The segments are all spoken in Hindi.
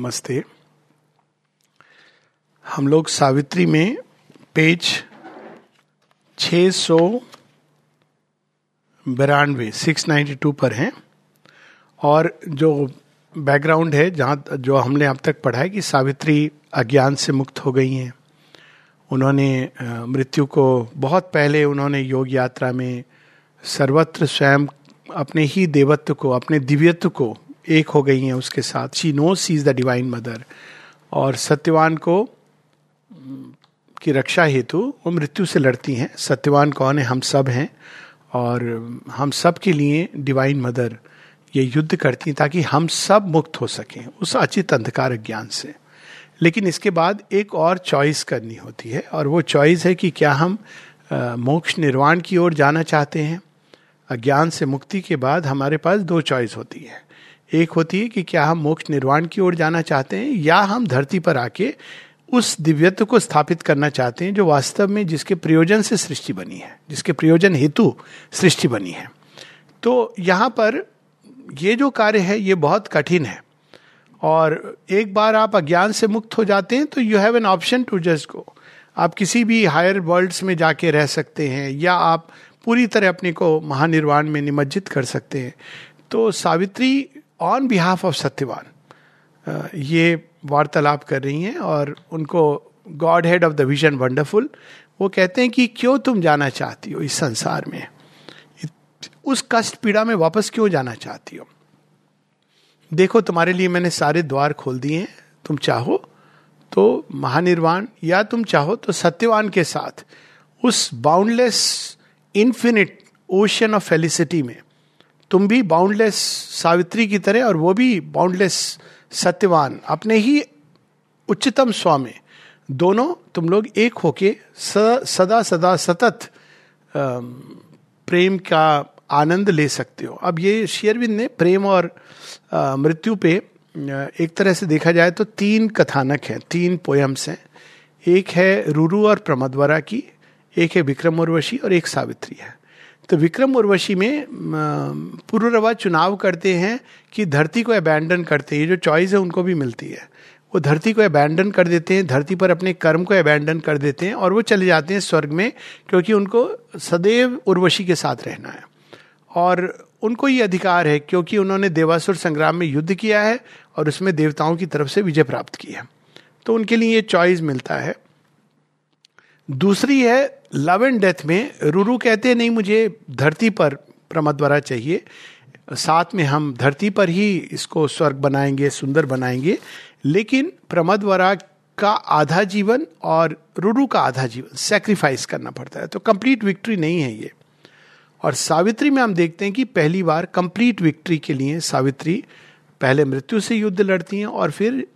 नमस्ते। हम लोग सावित्री में पेज छ सौ बिरानवे सिक्स नाइन्टी टू पर हैं। और जो बैकग्राउंड है, जहाँ जो हमने अब तक पढ़ा है कि सावित्री अज्ञान से मुक्त हो गई हैं। उन्होंने मृत्यु को बहुत पहले उन्होंने योग यात्रा में सर्वत्र स्वयं अपने ही देवत्व को, अपने दिव्यत्व को एक हो गई हैं उसके साथ। She knows she is the divine mother और सत्यवान को की रक्षा हेतु वो मृत्यु से लड़ती हैं। सत्यवान कौन है? हम सब हैं। और हम सब के लिए डिवाइन मदर ये युद्ध करती हैं ताकि हम सब मुक्त हो सकें उस अचित अंधकार ज्ञान से। लेकिन इसके बाद एक और चॉइस करनी होती है और वो चॉइस है कि क्या हम मोक्ष निर्वाण की ओर जाना चाहते हैं। अज्ञान से मुक्ति के बाद हमारे पास दो चॉइस होती है। एक होती है कि क्या हम मोक्ष निर्वाण की ओर जाना चाहते हैं या हम धरती पर आके उस दिव्यत्व को स्थापित करना चाहते हैं जो वास्तव में जिसके प्रयोजन से सृष्टि बनी है, जिसके प्रयोजन हेतु सृष्टि बनी है। तो यहाँ पर ये जो कार्य है, ये बहुत कठिन है और एक बार आप अज्ञान से मुक्त हो जाते हैं तो you have an option to just go आप किसी भी हायर वर्ल्ड्स में जाके रह सकते हैं या आप पूरी तरह अपने को महानिर्वाण में निमज्जित कर सकते हैं। तो Savitri on behalf of Satyavan ये वार्तालाप कर रही हैं और उनको godhead of the vision wonderful वो कहते हैं कि क्यों तुम जाना चाहती हो इस संसार में? उस कष्ट पीड़ा में वापस क्यों जाना चाहती हो? देखो, तुम्हारे लिए मैंने सारे द्वार खोल दिए हैं, तुम चाहो तो महानिर्वाण, या तुम चाहो तो सत्यवान के साथ, उस boundless infinite ocean of felicity में तुम भी बाउंडलेस सावित्री की तरह और वो भी बाउंडलेस सत्यवान। अपने ही उच्चतम स्वामी। दोनों तुम लोग एक होके सदा सदा सतत प्रेम का आनंद ले सकते हो। अब ये शेयरविंद ने प्रेम और मृत्यु पे एक तरह से देखा जाए तो तीन कथानक हैं, तीन पोयम्स हैं। एक है रूरू और प्रमदवरा की, एक है विक्रम उर्वशी और एक सावित्री है। तो विक्रम उर्वशी में पुरुरवा चुनाव करते हैं कि धरती को अबैंडन करते हैं। जो चॉइस है, उनको भी मिलती है। वो धरती को अबैंडन कर देते हैं, धरती पर अपने कर्म को अबैंडन कर देते हैं और वो चले जाते हैं स्वर्ग में क्योंकि उनको सदैव उर्वशी के साथ रहना है। और उनको ये अधिकार है क्योंकि उन्होंने देवासुर संग्राम में युद्ध किया है और उसमें देवताओं की तरफ़ से विजय प्राप्त की है। तो उनके लिए ये चॉइस मिलता है। दूसरी है लव एंड डेथ में रूरू कहते हैं, नहीं, मुझे धरती पर प्रमद्वरा चाहिए। साथ में हम धरती पर ही इसको स्वर्ग बनाएँगे, सुंदर बनाएँगे। लेकिन प्रमद्वरा का आधा जीवन और रुरु का आधा जीवन सेक्रीफाइस करना पड़ता है। तो कंप्लीट विक्ट्री नहीं है ये। और सावित्री में हम देखते हैं कि पहली बार कंप्लीट विक्ट्री के लिए सावित्री पहले मृत्यु से युद्ध लड़ती हैं और फिर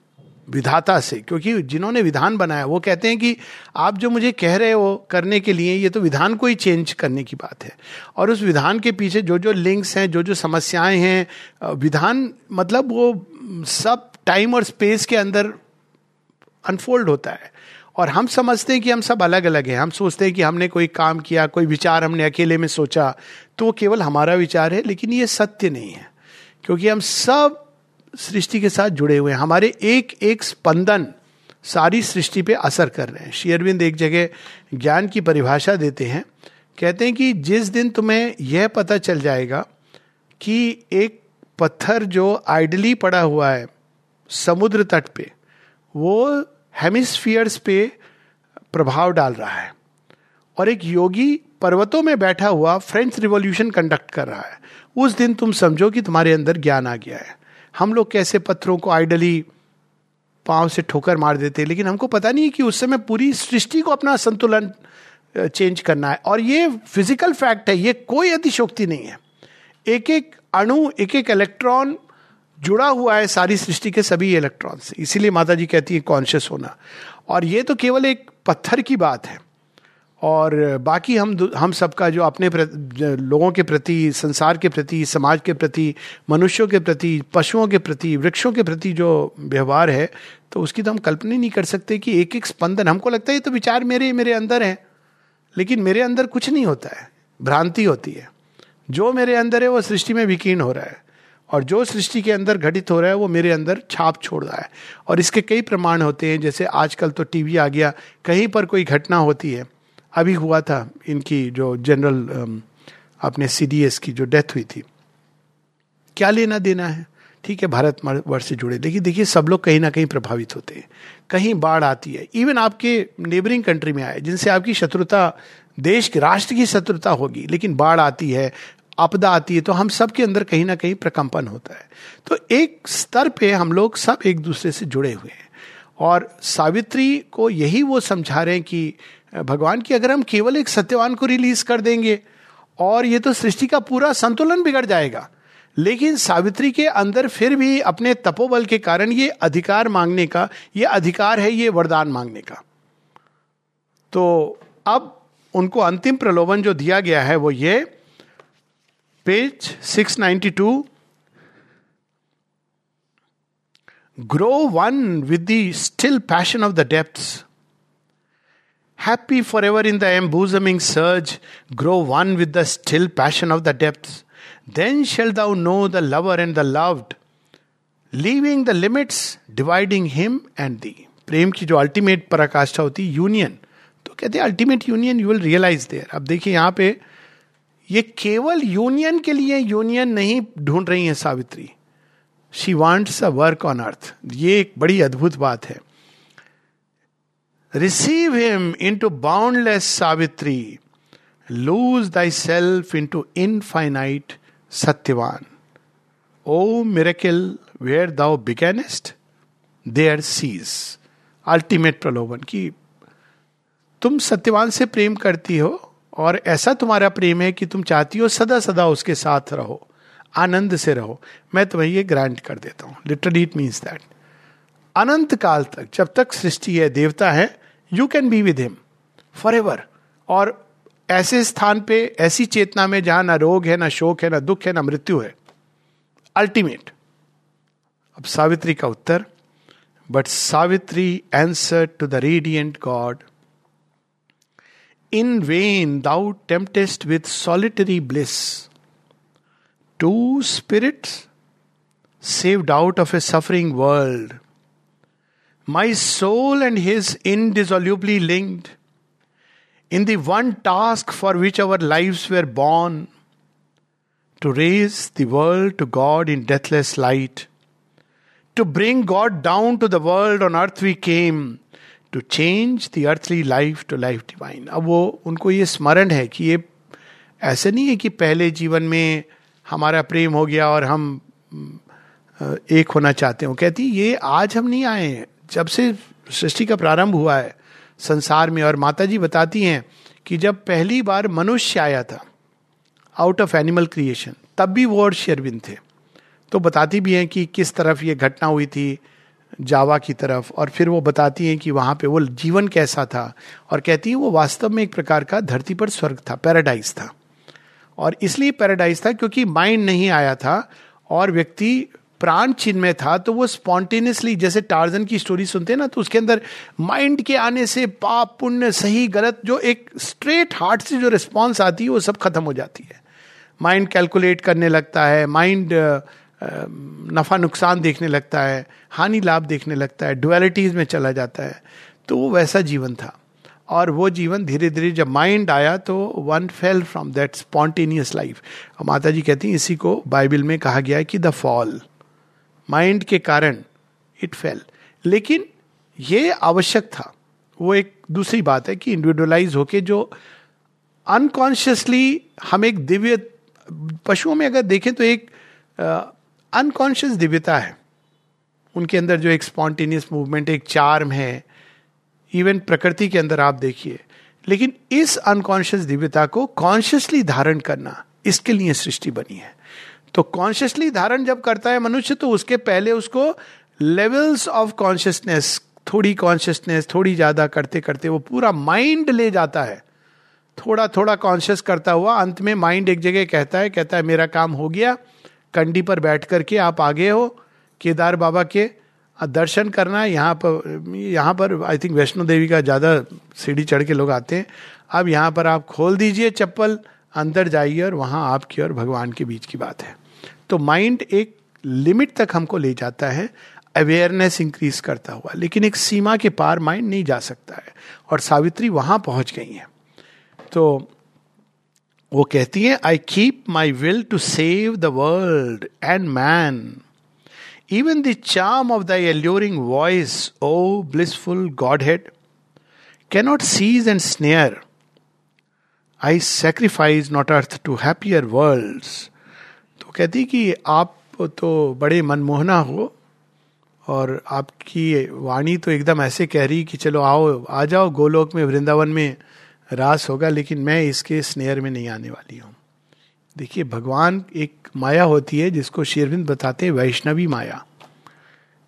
विधाता से, क्योंकि जिन्होंने विधान बनाया, वो कहते हैं कि आप जो मुझे कह रहे हो करने के लिए, ये तो विधान को ही चेंज करने की बात है। और उस विधान के पीछे जो जो लिंक्स हैं, जो जो समस्याएँ हैं विधान मतलब वो सब टाइम और स्पेस के अंदर अनफोल्ड होता है। और हम समझते हैं कि हम सब अलग अलग हैं। हम सोचते हैं कि हमने कोई काम किया, कोई विचार हमने अकेले में सोचा तो वो केवल हमारा विचार है, लेकिन ये सत्य नहीं है। क्योंकि हम सब सृष्टि के साथ जुड़े हुए हैं। हमारे एक एक स्पंदन सारी सृष्टि पे असर कर रहे हैं। शेयरविंद एक जगह ज्ञान की परिभाषा देते हैं। कहते हैं कि जिस दिन तुम्हें यह पता चल जाएगा कि एक पत्थर जो आइडली पड़ा हुआ है समुद्र तट पे, वो हेमिस्फियर्स पे प्रभाव डाल रहा है। और एक योगी पर्वतों में बैठा हुआ फ्रेंच रिवॉल्यूशन कंडक्ट कर रहा है। उस दिन तुम समझो कि तुम्हारे अंदर ज्ञान आ गया है। हम लोग कैसे पत्थरों को आइडली पाँव से ठोकर मार देते हैं? लेकिन हमको पता नहीं है कि उस समय पूरी सृष्टि को अपना संतुलन चेंज करना है। और ये फ़िज़िकल फैक्ट है, ये कोई अतिशोक्ति नहीं है। एक एक अणु एक एक इलेक्ट्रॉन जुड़ा हुआ है सारी सृष्टि के सभी इलेक्ट्रॉन से। इसीलिए माता जी कहती है कॉन्शियस होना। और ये तो केवल एक पत्थर की बात है। और बाकी हम हम सबका जो अपने लोगों के प्रति, संसार के प्रति, समाज के प्रति, मनुष्यों के प्रति, पशुओं के प्रति, वृक्षों के प्रति जो व्यवहार है तो उसकी तो हम कल्पना नहीं कर सकते कि एक एक स्पंदन, हमको लगता है ये तो विचार मेरे मेरे अंदर है, लेकिन मेरे अंदर कुछ नहीं होता है, भ्रांति होती है। जो मेरे अंदर है, वो सृष्टि में विकीर्ण हो रहा है, और जो सृष्टि के अंदर घटित हो रहा है, वो मेरे अंदर छाप छोड़ रहा है, और इसके कई प्रमाण होते हैं, जैसे आजकल तो टीवी आ गया, कहीं पर कोई घटना होती है अभी हुआ था इनकी जो जनरल अपने सी की जो डेथ हुई थी। क्या लेना देना है? ठीक है, भारत वर्ष से जुड़े। लेकिन देखिए, सब लोग कहीं ना कहीं प्रभावित होते हैं। कहीं बाढ़ आती है। इवन आपके नेबरिंग कंट्री में आए, जिनसे आपकी शत्रुता, देश के, राष्ट्र की शत्रुता होगी, लेकिन बाढ़ आती है, आपदा आती है तो हम सब के अंदर कहीं ना कहीं प्रकंपन होता है। तो एक स्तर पे हम लोग सब एक दूसरे से जुड़े हुए हैं। और सावित्री को यही वो समझा रहे हैं कि भगवान की, अगर हम केवल एक सत्यवान को रिलीज़ कर देंगे, और ये तो सृष्टि का पूरा संतुलन बिगड़ जाएगा। लेकिन सावित्री के अंदर फिर भी अपने तपोबल के कारण ये अधिकार मांगने का, ये अधिकार है, ये वरदान मांगने का। तो अब उनको अंतिम प्रलोभन जो दिया गया है वो ये, page 692 grow one with the still passion of the depths forever in the embosoming surge grow one with the still passion of the depths then shall thou know the lover and the loved leaving the limits dividing him and thee प्रेम की जो अल्टीमेट पराकाष्ठा होती यूनियन तो कहते हैं ultimate union you will realise there अब देखिए यहाँ पे, ये केवल यूनियन के लिए यूनियन नहीं ढूंढ रही है Savitri. She wants a work on earth ये एक बड़ी अद्भुत बात है। Receive him into boundless Savitri lose thyself into infinite Satyavan O miracle where thou beginnest there ceases ultimate प्रलोभन की, तुम सत्यवान से प्रेम करती हो, और ऐसा तुम्हारा प्रेम है कि तुम चाहती हो सदा सदा उसके साथ रहो, आनंद से रहो। मैं तुम्हें ये ग्रांट कर देता हूँ। लिटरली इट मीन्स दैट अनंत काल तक, जब तक सृष्टि है, देवता है you can be with him forever और ऐसे स्थान पे, ऐसी चेतना में जहाँ ना रोग है, ना शोक है, ना दुख है, ना मृत्यु है अल्टीमेट अब सावित्री का उत्तर but Savitri answer to the radiant god in vain thou temptest with solitary bliss to spirits saved out of a suffering world. My soul and his indissolubly linked in the one task for which our lives were born to raise the world to God in deathless light. To bring God down to the world on earth we came to change the earthly life to life divine अब वो उनको ये स्मरण है कि ये ऐसे नहीं है कि पहले जीवन में हमारा प्रेम हो गया और हम एक होना चाहते हो कहती ये आज हम नहीं आए हैं जब से सृष्टि का प्रारंभ हुआ है, संसार में, और माता जी बताती हैं कि जब पहली बार मनुष्य आया था आउट ऑफ़ एनिमल क्रिएशन तब भी वो और शेरविन थे। तो बताती भी हैं कि किस तरफ़ ये घटना हुई थी, जावा की तरफ़, और फिर वो बताती हैं कि वहाँ पे वो जीवन कैसा था, और कहती है वो वास्तव में एक प्रकार का धरती पर स्वर्ग था पैराडाइज था। और इसलिए पैराडाइज था क्योंकि माइंड नहीं आया था, और व्यक्ति प्राण चिन्ह में था तो वो स्पॉन्टेनियसली, जैसे टार्जन की स्टोरी सुनते हैं ना तो उसके अंदर माइंड के आने से पाप, पुण्य, सही, गलत, जो एक स्ट्रेट हार्ट से जो रिस्पॉन्स आती है, वो सब खत्म हो जाती है। माइंड कैलकुलेट करने लगता है, माइंड नफा नुकसान देखने लगता है, हानि लाभ देखने लगता है डुअलिटीज में चला जाता है। तो वो वैसा जीवन था। और वो जीवन धीरे धीरे जब माइंड आया तो one fell from that spontaneous life माता जी कहती हैं, इसी को बाइबल में कहा गया है कि द फॉल माइंड के कारण इट फेल लेकिन ये आवश्यक था। वो एक दूसरी बात है कि इंडिविजुअलाइज होके जो अनकॉन्शियसली हम एक दिव्य, पशुओं में अगर देखें तो एक अनकॉन्शियस दिव्यता है। उनके अंदर जो एक स्पॉन्टेनियस मूवमेंट एक चार्म है। इवन प्रकृति के अंदर आप देखिए। लेकिन इस अनकॉन्शियस दिव्यता को कॉन्शियसली धारण करना इसके लिए सृष्टि बनी है। तो कॉन्शियसली धारण जब करता है मनुष्य तो उसके पहले उसको लेवल्स ऑफ़ कॉन्शियसनेस थोड़ी कॉन्शियसनेस थोड़ी ज़्यादा करते करते वो पूरा माइंड ले जाता है। थोड़ा थोड़ा कॉन्शियस करता हुआ अंत में माइंड एक जगह कहता है कहता है, मेरा काम हो गया, कंडी पर बैठ करके आप आगे हो, केदार बाबा के दर्शन करना है यहाँ पर यहाँ पर आई थिंक वैष्णो देवी का ज़्यादा सीढ़ी चढ़ के लोग आते हैं, अब यहाँ पर आप खोल दीजिए चप्पल, अंदर जाइए और वहाँ आपकी और भगवान के बीच की बात है। तो माइंड एक लिमिट तक हमको ले जाता है अवेयरनेस इंक्रीज करता हुआ। लेकिन एक सीमा के पार माइंड नहीं जा सकता है और सावित्री वहाँ पहुँच गई है। तो वो कहती है I keep my will to save the world and man even the charm of the alluring voice O blissful godhead cannot seize and snare I sacrifice not earth to happier world तो कहती कि आप तो बड़े मनमोहना हो और आपकी वाणी तो एकदम ऐसे कह रही कि चलो आओ, आ जाओ, गोलोक में, वृंदावन में रास होगा, लेकिन मैं इसके स्नेहर में नहीं आने वाली हूँ। देखिए, भगवान एक माया होती है जिसको शेरविंद बताते हैं वैष्णवी माया।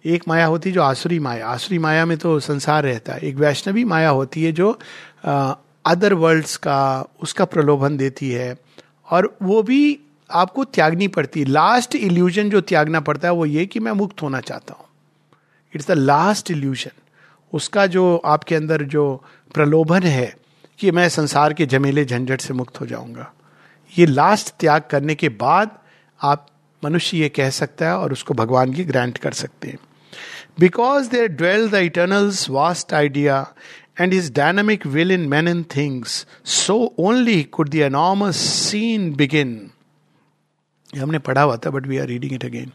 एक माया होती है जो आसुरी माया। आसुरी माया में तो संसार रहता है। एक वैष्णवी माया होती है जो अदर वर्ल्ड्स का, उसका प्रलोभन देती है। और वो भी आपको त्यागनी पड़ती है। लास्ट इल्यूजन जो त्यागना पड़ता है वो ये कि मैं मुक्त होना चाहता हूँ। इट्स द लास्ट इल्यूजन उसका जो आपके अंदर जो प्रलोभन है कि मैं संसार के जमेले झंझट से मुक्त हो जाऊँगा। ये लास्ट त्याग करने के बाद आप मनुष्य ये कह सकता है और उसको भगवान की ग्रांट कर सकते हैं। Because there dwell the eternal's vast idea and is dynamic will in man in things so only could the enormous scene begin हमने पढ़ा हुआ था but we are reading it again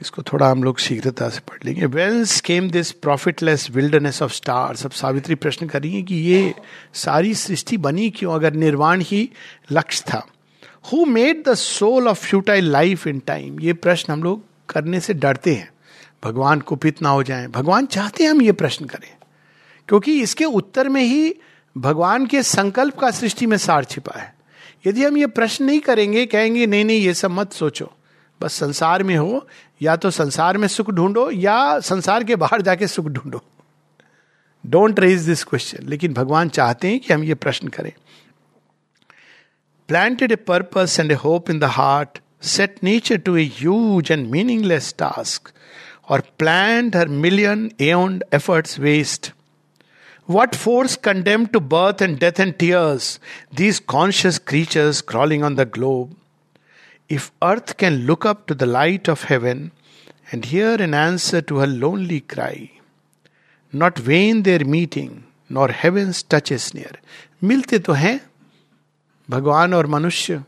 इसको थोड़ा हम लोग शीघ्रता से पढ़ लेंगे। Whence came this profitless wilderness of stars अब सावित्री प्रश्न कर रही है कि ये सारी सृष्टि बनी क्यों, अगर निर्वाण ही लक्ष्य था? Who made the soul of futile life in time ये प्रश्न हम लोग करने से डरते हैं। भगवान कुपित ना हो जाए। भगवान चाहते हैं हम ये प्रश्न करें। क्योंकि इसके उत्तर में ही भगवान के संकल्प का सृष्टि में सार छिपा है। यदि हम ये प्रश्न नहीं करेंगे, कहेंगे, नहीं नहीं, ये सब मत सोचो। बस संसार में हो, या तो संसार में सुख ढूंढो, या संसार के बाहर जाके सुख ढूंढो। डोंट रेज दिस क्वेश्चन लेकिन भगवान चाहते हैं कि हम ये प्रश्न करें। Planted a purpose and a hope in the heart set nature to a huge and meaningless task और plan her million and efforts waste What force condemned to birth and death and tears these conscious creatures crawling on the globe? If earth can look up to the light of heaven and hear an answer to her lonely cry, not vain their meeting, nor heaven's touches near. मिलते तो हैं भगवान और मनुष्य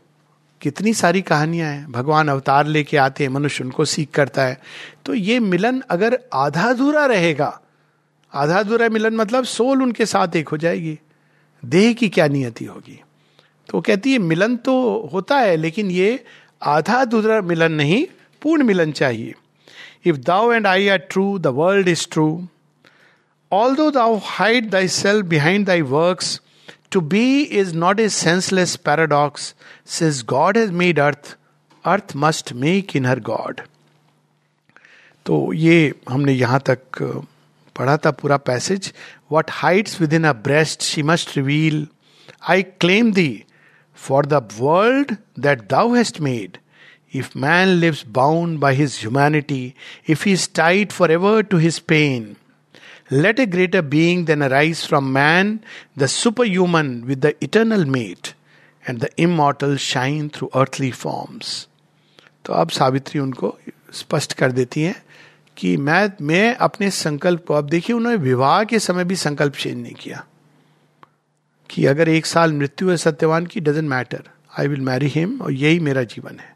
कितनी सारी कहानियाँ हैं भगवान अवतार लेके आते हैं मनुष्य उनको सीख करता है तो ये मिलन अगर आधा अधूरा रहेगा आधा अधूरा मिलन मतलब सोल उनके साथ एक हो जाएगी। देह की क्या नियति होगी? तो कहती है, मिलन तो होता है, लेकिन ये आधा अधूरा मिलन नहीं, पूर्ण मिलन चाहिए। If thou and I are true the world is true although thou hide thyself behind thy work to be is not a senseless paradox since god has made earth earth must make in her god तो ये हमने यहाँ तक पढ़ा था पूरा passage what heights within a breast she must reveal I claim thee for the world that thou hast made if man lives bound by his humanity if he is tied forever to his pain let a greater being then arise from man the superhuman with the eternal mate and the immortal shine through earthly forms तो अब सावित्री उनको स्पष्ट कर देती है कि मैं मैं अपने संकल्प को, अब देखिए उन्होंने विवाह के समय भी संकल्प चेंज नहीं किया। कि अगर एक साल मृत्यु है सत्यवान की doesn't matter I will marry him और यही मेरा जीवन है।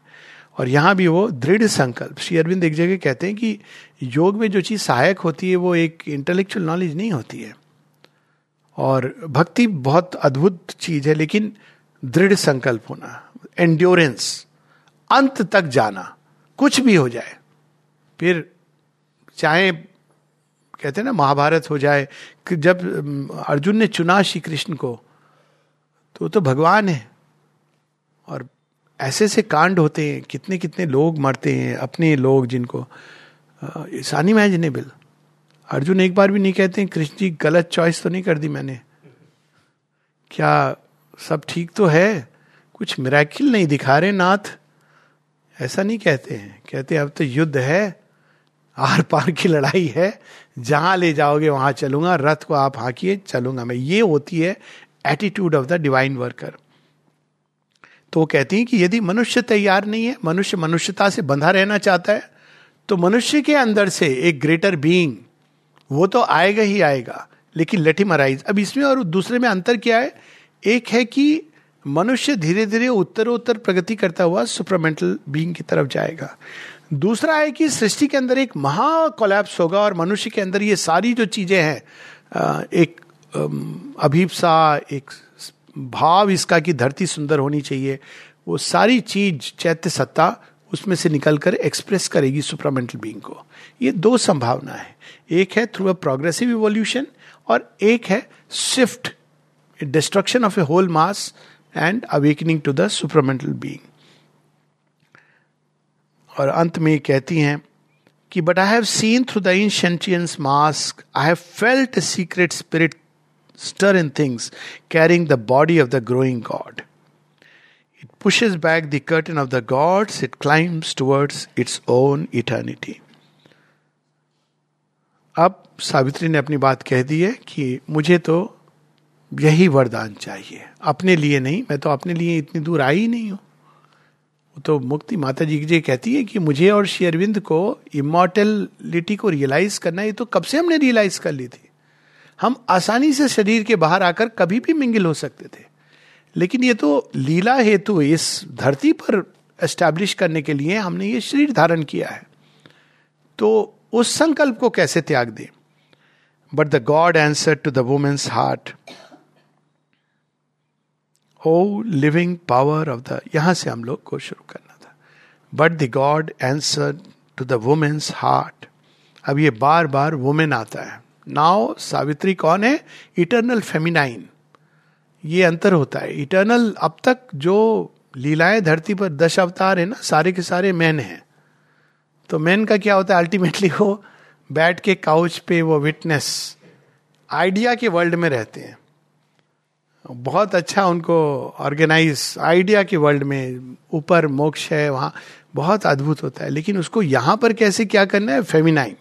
और यहाँ भी वो दृढ़ संकल्प। श्री अरविंद एक जगह कहते हैं कि योग में जो चीज़ सहायक होती है, वो एक इंटेलेक्चुअल नॉलेज नहीं होती है। और भक्ति बहुत अद्भुत चीज़ है, लेकिन दृढ़ संकल्प होना एंड्योरेंस अंत तक जाना, कुछ भी हो जाए, फिर चाहे, कहते हैं ना, महाभारत हो जाए, कि जब अर्जुन ने चुना श्री कृष्ण को तो तो भगवान है। और ऐसे ऐसे कांड होते हैं, कितने कितने लोग मरते हैं, अपने लोग जिनको इट्स अनइमेजिनेबल अर्जुन एक बार भी नहीं कहते हैं, कृष्ण जी, गलत चॉइस तो नहीं कर दी मैंने। क्या सब ठीक तो है? कुछ मिराकिल नहीं दिखा रहे नाथ? ऐसा नहीं कहते हैं। कहते हैं, अब तो युद्ध है। आर पार की लड़ाई है, जहाँ ले जाओगे वहाँ चलूँगा, रथ को आप हाकिए, चलूँगा मैं। ये होती है attitude of the divine worker तो कहती हैं कि यदि मनुष्य तैयार नहीं है, मनुष्य मनुष्यता से बंधा रहना चाहता है तो मनुष्य के अंदर से एक ग्रेटर बीइंग वो तो आएगा ही आएगा, लेकिन लेट हिम अराइज अब इसमें और दूसरे में अंतर क्या है? एक है कि मनुष्य धीरे धीरे उत्तरोत्तर प्रगति करता हुआ सुपरमेंटल बीइंग की तरफ़ जाएगा। दूसरा है कि सृष्टि के अंदर एक महा कोलैप्स होगा और मनुष्य के अंदर ये सारी जो चीज़ें हैं एक अभीपसा एक भाव इसका कि धरती सुंदर होनी चाहिए, वो सारी चीज़ चैत्य सत्ता उसमें से निकलकर एक्सप्रेस करेगी सुपरामेंटल बींग को। ये दो संभावना है। एक है थ्रू अ प्रोग्रेसिव इवोल्यूशन और एक है swift destruction of a whole mass and awakening to the supramental being और अंत में कहती हैं कि but I have seen through the insentient's mask I have felt a secret spirit stir in things carrying the body of the growing god it pushes back the curtain of the gods it climbs towards its own eternity अब सावित्री ने अपनी बात कह दी है कि मुझे तो यही वरदान चाहिए। अपने लिए नहीं, मैं तो अपने लिए इतनी दूर आई ही नहीं हूँ। तो मुक्ति माता जी जी कहती है कि मुझे और शेरविंद को इमोर्टेलिटी को रियलाइज़ करना है। तो कब से हमने रियलाइज़ कर ली थी? हम आसानी से शरीर के बाहर आकर कभी भी मिंगल हो सकते थे। लेकिन ये तो लीला हेतु इस धरती पर एस्टैब्लिश करने के लिए हमने ये शरीर धारण किया है। तो उस संकल्प को कैसे त्याग दे? But the god answer to the women's heart O living power of the यहाँ से हम लोग को शुरू करना था। But the god answer to the women's heart अब ये बार बार वुमेन आता है। नाउ सावित्री कौन है? इटर्नल फेमिनाइन ये अंतर होता है। इटर्नल अब तक जो लीलाएँ धरती पर दश अवतार है ना, सारे के सारे मैन हैं। तो मैन का क्या होता है? अल्टीमेटली वो बैठ के काउच पे वो विटनेस आइडिया के वर्ल्ड में रहते हैं। बहुत अच्छा उनको ऑर्गेनाइज आइडिया के वर्ल्ड में ऊपर मोक्ष है, वहाँ बहुत अद्भुत होता है। लेकिन उसको यहाँ पर कैसे क्या करना है? Feminine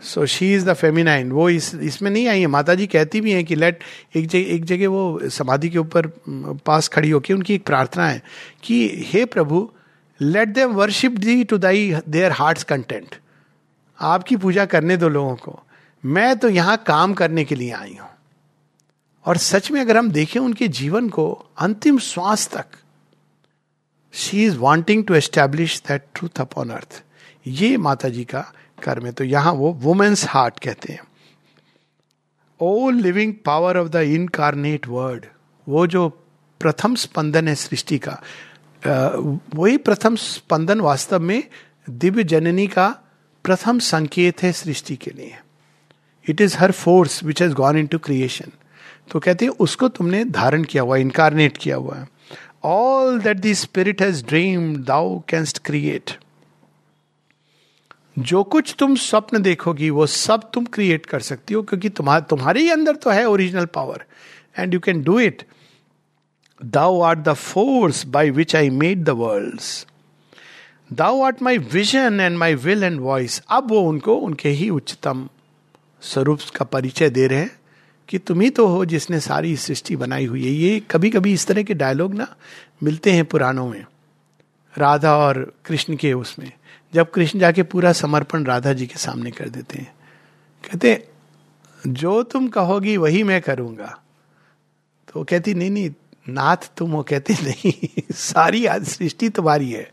so she is the feminine वो इस, इसमें नहीं आई है। माता जी कहती भी हैं कि लेट एक जगह एक जगह वो समाधि के ऊपर पास खड़ी होकर उनकी एक प्रार्थना है कि, हे प्रभु let them worship thee to thy their hearts content आपकी पूजा करने दो लोगों को। मैं तो यहाँ काम करने के लिए आई हूँ। और सच में अगर हम देखें उनके जीवन को, अंतिम श्वास तक she is wanting to establish that truth upon earth ये माता जी का कर्म है। तो यहाँ वो वुमेन्स हार्ट कहते हैं। O living power of the incarnate word वो जो प्रथम स्पंदन है सृष्टि का वही प्रथम स्पंदन वास्तव में दिव्य जननी का प्रथम संकेत है सृष्टि के लिए। It is her force which has gone into creation तो कहते हैं, उसको तुमने धारण किया हुआ इनकारनेट किया हुआ है। All that the spirit has dream thou canst create जो कुछ तुम स्वप्न देखोगी, वो सब तुम क्रिएट कर सकती हो, क्योंकि तुम्हारे तुम्हारे ही अंदर तो है original power and you can do it thou are the force by which I made the world thou art my vision and my will and voice अब वो उनको, उनके ही उच्चतम स्वरूप का परिचय दे रहे हैं। कि तुम ही तो हो जिसने सारी सृष्टि बनाई हुई है। ये कभी कभी इस तरह के डायलॉग ना मिलते हैं पुराणों में। राधा और कृष्ण के उसमें। जब कृष्ण जाके पूरा समर्पण राधा जी के सामने कर देते हैं। कहते जो तुम कहोगी वही मैं करूँगा। तो कहती, नहीं नहीं, नाथ तुम वो कहते, नहीं, सारी सृष्टि तुम्हारी है।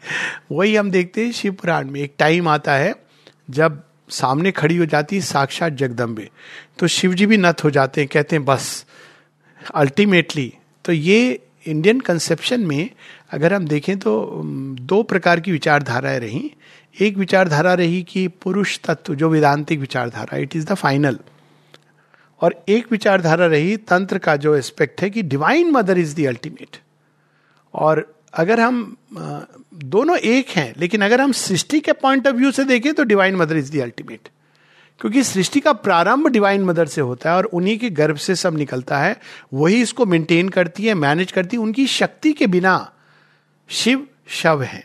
वही हम देखते हैं शिव पुराण में। एक टाइम आता है जब सामने खड़ी हो जाती है, साक्षात जगदम्बे। तो शिव जी भी नत हो जाते हैं, कहते हैं, बस अल्टीमेटली तो ये इंडियन कंसेप्शन में अगर हम देखें तो दो प्रकार की विचारधाराएँ रही। एक विचारधारा रही कि पुरुष तत्व, जो वेदांतिक विचारधारा इट इज़ द फाइनल और एक विचारधारा रही, तंत्र का जो एस्पेक्ट है कि divine mother is the ultimate और अगर हम दोनों एक हैं, लेकिन अगर हम सृष्टि के पॉइंट ऑफ़ व्यू से देखें तो divine mother is the ultimate क्योंकि सृष्टि का प्रारंभ डिवाइन मदर से होता है और उन्हीं के गर्भ से सब निकलता है, वही इसको मेंटेन करती है मैनेज करती है, उनकी शक्ति के बिना शिव शव है।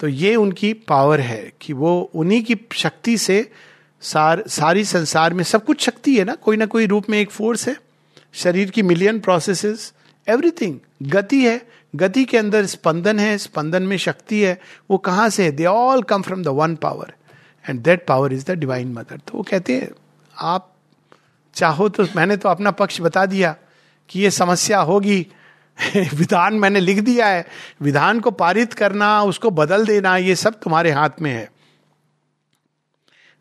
तो ये उनकी पावर है कि वो उन्हीं की शक्ति से सार, सारी संसार में सब कुछ शक्ति है ना, कोई ना कोई रूप में एक फोर्स है, शरीर की मिलियन प्रोसेसेस एवरीथिंग गति है गति के अंदर स्पंदन है, स्पंदन में शक्ति है, वो कहाँ से है? They all come from the one power and that power is the divine mother तो वो कहते हैं, आप चाहो तो मैंने तो अपना पक्ष बता दिया कि ये समस्या होगी। विधान मैंने लिख दिया है। विधान को पारित करना, उसको बदल देना, ये सब तुम्हारे हाथ में है।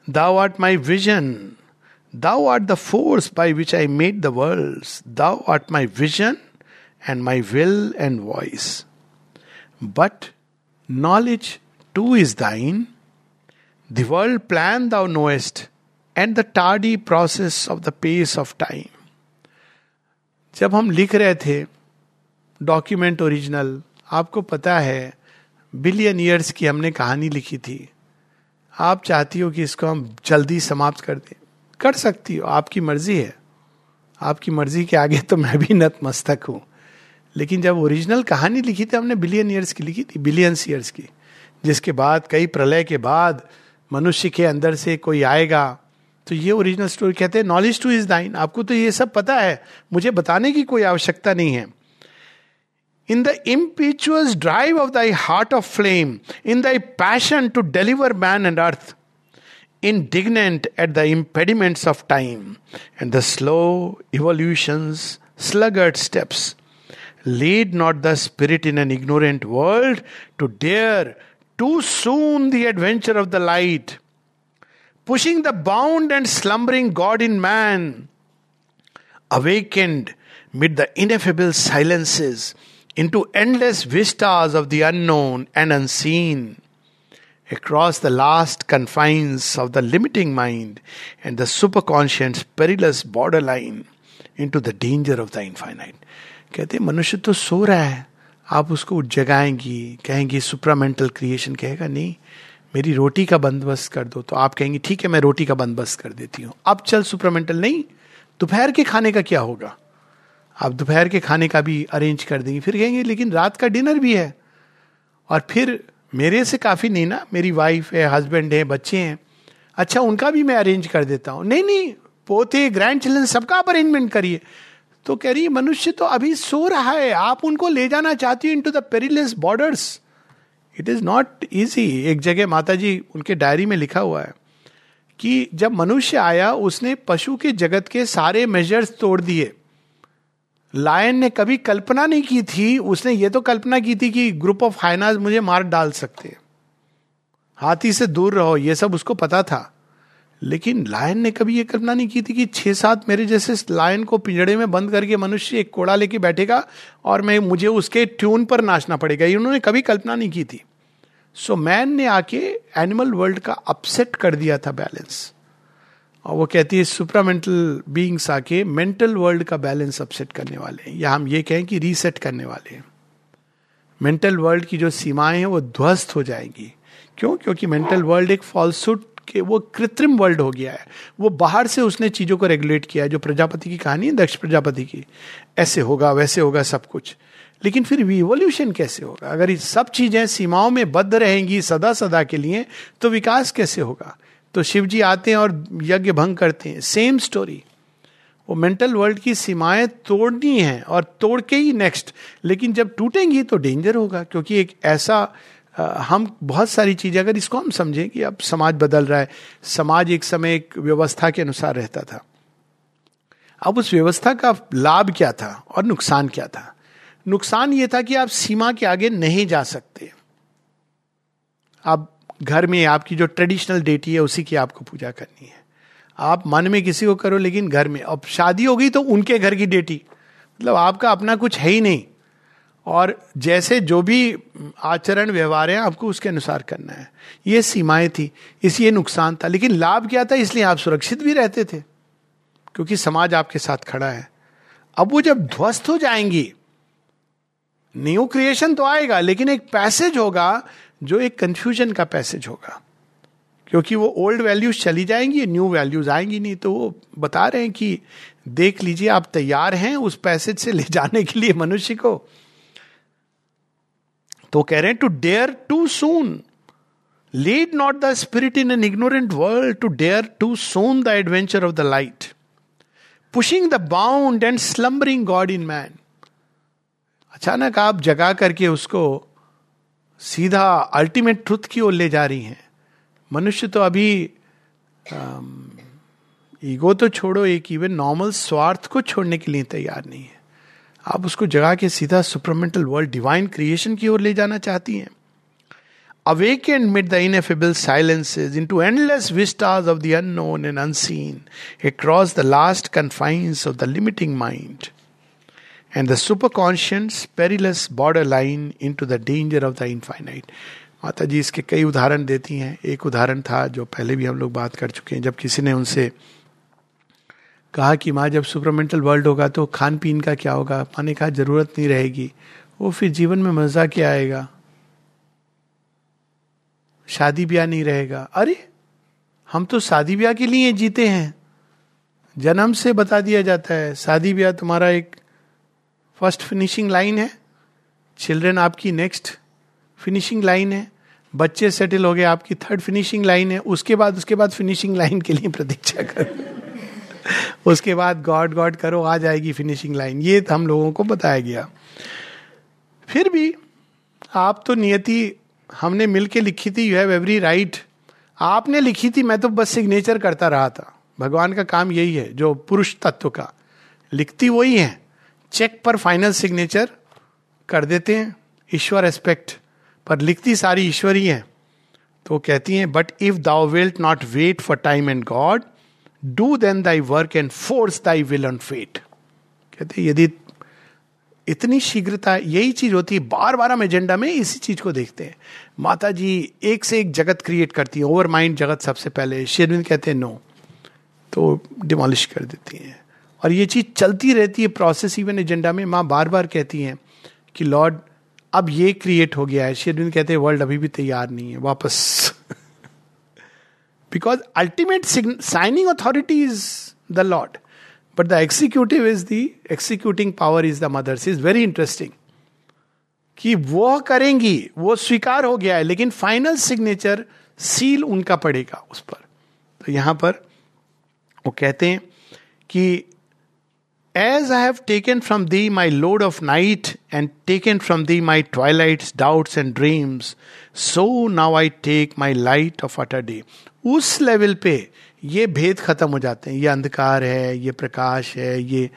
Thou art my vision thou art the force by which I made the world thou art my vision and my will and voice but knowledge too is thine the world plan thou knowest and the tardy process of the pace of time जब हम लिख रहे थे डॉक्यूमेंट ओरिजिनल आपको पता है बिलियन ईयर्स की हमने कहानी लिखी थी। आप चाहती हो कि इसको हम जल्दी समाप्त कर दें? कर सकती हो, आपकी मर्ज़ी है। आपकी मर्ज़ी के आगे तो मैं भी नतमस्तक हूँ। लेकिन जब ओरिजिनल कहानी लिखी थी, हमने बिलियन ईयर्स की लिखी थी बिलियंस ईयर्स की, जिसके बाद, कई प्रलय के बाद मनुष्य के अंदर से कोई आएगा। तो ये ओरिजिनल स्टोरी कहते हैं नॉलेज टू इज़ दाइन आपको तो ये सब पता है, मुझे बताने की कोई आवश्यकता नहीं है। In the impetuous drive of thy heart of flame in thy passion to deliver man and earth indignant at the impediments of time and the slow evolution's sluggard steps lead not the spirit in an ignorant world to dare too soon the adventure of the light, pushing the bound and slumbering God in man, awakened mid the ineffable silences into endless vistas of the unknown and unseen, across the last confines of the limiting mind and the superconscious perilous borderline into the danger of the infinite. कहते मनुष्य तो सो रहा है, आप उसको जगाएँगी, कहेंगी, सुपरामेंटल क्रिएशन, कहेगा, नहीं, मेरी रोटी का बंदोबस्त कर दो। तो आप कहेंगी, ठीक है, मैं रोटी का बंदोबस्त कर देती हूँ। अब चल, सुपरामेंटल नहीं, दोपहर के खाने का क्या होगा? आप दोपहर के खाने का भी अरेंज कर देंगे, फिर कहेंगे, लेकिन रात का डिनर भी है। और फिर, मेरे से काफ़ी नहीं ना, मेरी वाइफ है, हस्बैंड है, बच्चे हैं। अच्छा उनका भी मैं अरेंज कर देता हूँ। नहीं नहीं, पोते, ग्रैंड चिल्ड्रन सबका आप अरेंजमेंट करिए। तो कह रही, मनुष्य तो अभी सो रहा है। आप उनको ले जाना चाहती हो into the perilous borders it is not easy एक जगह माता जी उनके डायरी में लिखा हुआ है कि जब मनुष्य आया, उसने पशु के जगत के सारे मेजर्स तोड़ दिए। लायन ने कभी कल्पना नहीं की थी, उसने ये तो कल्पना की थी कि ग्रुप ऑफ़ हाइनाज मुझे मार डाल सकते हाथी से दूर रहो, ये सब उसको पता था। लेकिन लायन ने कभी ये कल्पना नहीं की थी कि छह सात मेरे जैसे लायन को पिंजड़े में बंद करके मनुष्य एक कोड़ा लेके बैठेगा और मैं मुझे उसके ट्यून पर नाचना पड़ेगा। ये उन्होंने कभी कल्पना नहीं की थी। सो so, मैन ने आके एनिमल वर्ल्ड का अपसेट कर दिया था बैलेंस और वो कहती है सुपरामेंटल बींग्स आके मेंटल वर्ल्ड का बैलेंस अपसेट करने वाले हैं। या हम ये कहें कि रीसेट करने वाले हैं। मेंटल वर्ल्ड की जो सीमाएँ हैं वो ध्वस्त हो जाएँगी। क्यों? क्योंकि मेंटल वर्ल्ड एक फॉल्सूट के वो कृत्रिम वर्ल्ड हो गया है। वो बाहर से उसने चीज़ों को रेगुलेट किया है, जो प्रजापति की कहानी है, दक्ष प्रजापति की। ऐसे होगा, वैसे होगा सब कुछ। लेकिन फिर रिवोल्यूशन कैसे होगा? अगर ये सब चीज़ें सीमाओं में बद्ध रहेंगी सदा सदा के लिए तो विकास कैसे होगा? तो शिव जी आते हैं और यज्ञ भंग करते हैं। सेम स्टोरी वो मेंटल वर्ल्ड की सीमाएँ तोड़नी है और तोड़ के ही नेक्स्ट लेकिन जब टूटेंगी तो डेंजर होगा, क्योंकि एक ऐसा हम बहुत सारी चीज़ें, अगर इसको हम समझें कि अब समाज बदल रहा है, समाज एक समय एक व्यवस्था के अनुसार रहता था। अब उस व्यवस्था का लाभ क्या था और नुकसान क्या था? नुकसान ये था कि आप सीमा के आगे नहीं जा सकते। आप घर में आपकी जो ट्रेडिशनल डेटी है, उसी की आपको पूजा करनी है। आप मन में किसी को करो, लेकिन घर में। अब शादी हो गई तो उनके घर की डेटी। मतलब आपका अपना कुछ है ही नहीं। और जैसे जो भी आचरण व्यवहार है, आपको उसके अनुसार करना है। ये सीमाएँ थी, इसलिए नुकसान था। लेकिन लाभ क्या था? इसलिए आप सुरक्षित भी रहते थे, क्योंकि समाज आपके साथ खड़ा है। अब वो जब ध्वस्त हो जाएँगी न्यू क्रिएशन तो आएगा, लेकिन एक पैसेज होगा, जो एक कंफ्यूजन का पैसेज होगा। क्योंकि वो ओल्ड वैल्यूज़ चली जाएँगी न्यू वैल्यूज़ आएँगी नहीं तो वो बता रहे हैं कि देख लीजिए, आप तैयार हैं उस पैसेज से ले जाने के लिए मनुष्य को। तो कह रहे हैं to dare to soon lead not the spirit in an ignorant world to dare to sown the adventure of the light pushing the bound and slumbering god in man अचानक आप जगा करके उसको सीधा अल्टीमेट ट्रुथ की ओर ले जा रही हैं। मनुष्य तो अभी ईगो तो छोड़ो, एक इवन नॉर्मल स्वार्थ को छोड़ने के लिए तैयार नहीं है। आप उसको जगा के सीधा सुपरमेंटल वर्ल्ड डिवाइन क्रिएशन की ओर ले जाना चाहती हैं awakened mid the ineffable silences into endless vistas of the unknown and unseen across the last confines of the limiting mind and the superconscious perilous borderline into the danger of the infinite माता जी इसके कई उदाहरण देती हैं एक उदाहरण था जो पहले भी हम लोग बात कर चुके हैं जब किसी ने उनसे कहा कि माँ, जब सुपरमेंटल वर्ल्ड होगा तो खान पीन का क्या होगा? माँ ने कहा, ज़रूरत नहीं रहेगी। वो फिर जीवन में मज़ा क्या आएगा? शादी ब्याह नहीं रहेगा। अरे, हम तो शादी ब्याह के लिए जीते हैं। जन्म से बता दिया जाता है। शादी ब्याह तुम्हारा एक फ़र्स्ट फिनिशिंग लाइन है। चिल्ड्रन आपकी नेक्स्ट फिनिशिंग लाइन है। बच्चे सेटल हो गए, आपकी थर्ड फिनिशिंग लाइन है। उसके बाद उसके बाद फिनिशिंग लाइन के लिए प्रतीक्षा करो। उसके बाद गॉड गॉड करो, आ जाएगी फिनिशिंग लाइन ये हम लोगों को बताया गया। फिर भी आप तो नियति हमने मिलके लिखी थी यू हैव एवरी राइट आपने लिखी थी, मैं तो बस सिग्नेचर करता रहा था। भगवान का काम यही है, जो पुरुष तत्व का। लिखती वही है। चेक पर फाइनल सिग्नेचर कर देते हैं, ईश्वर एस्पेक्ट पर लिखती सारी ईश्वर ही। है तो कहती हैं but if thou wilt not wait for time and god do then thy work and force thy will on fate कहते यदि इतनी शीघ्रता, यही चीज़ होती है बार बार हम एजेंडा में इसी चीज़ को देखते हैं। माता जी एक से एक जगत क्रिएट करती है ओवर माइंड जगत सबसे पहले। शेरविंद कहते हैं नो तो डिमोलिश कर देती हैं। और ये चीज़ चलती रहती है प्रोसेस इवन एजेंडा में। माँ बार बार कहती हैं कि लॉर्ड अब ये क्रिएट हो गया है। शेरविंद कहते हैं वर्ल्ड अभी भी तैयार नहीं है, वापस because ultimate signing authority is the lord but the executive is the executing power is the mother's is very interesting कि वो करेंगी, वो स्वीकार हो गया है, लेकिन फाइनल सिग्नेचर सील उनका पड़ेगा उस पर। तो यहाँ पर वो कहते हैं कि as I have taken from thee my load of night and taken from thee my twilight doubts and dreams so now I take my light of utter day उस लेवल पे ये भेद खत्म हो जाते हैं। ये अंधकार है, ये प्रकाश है, ये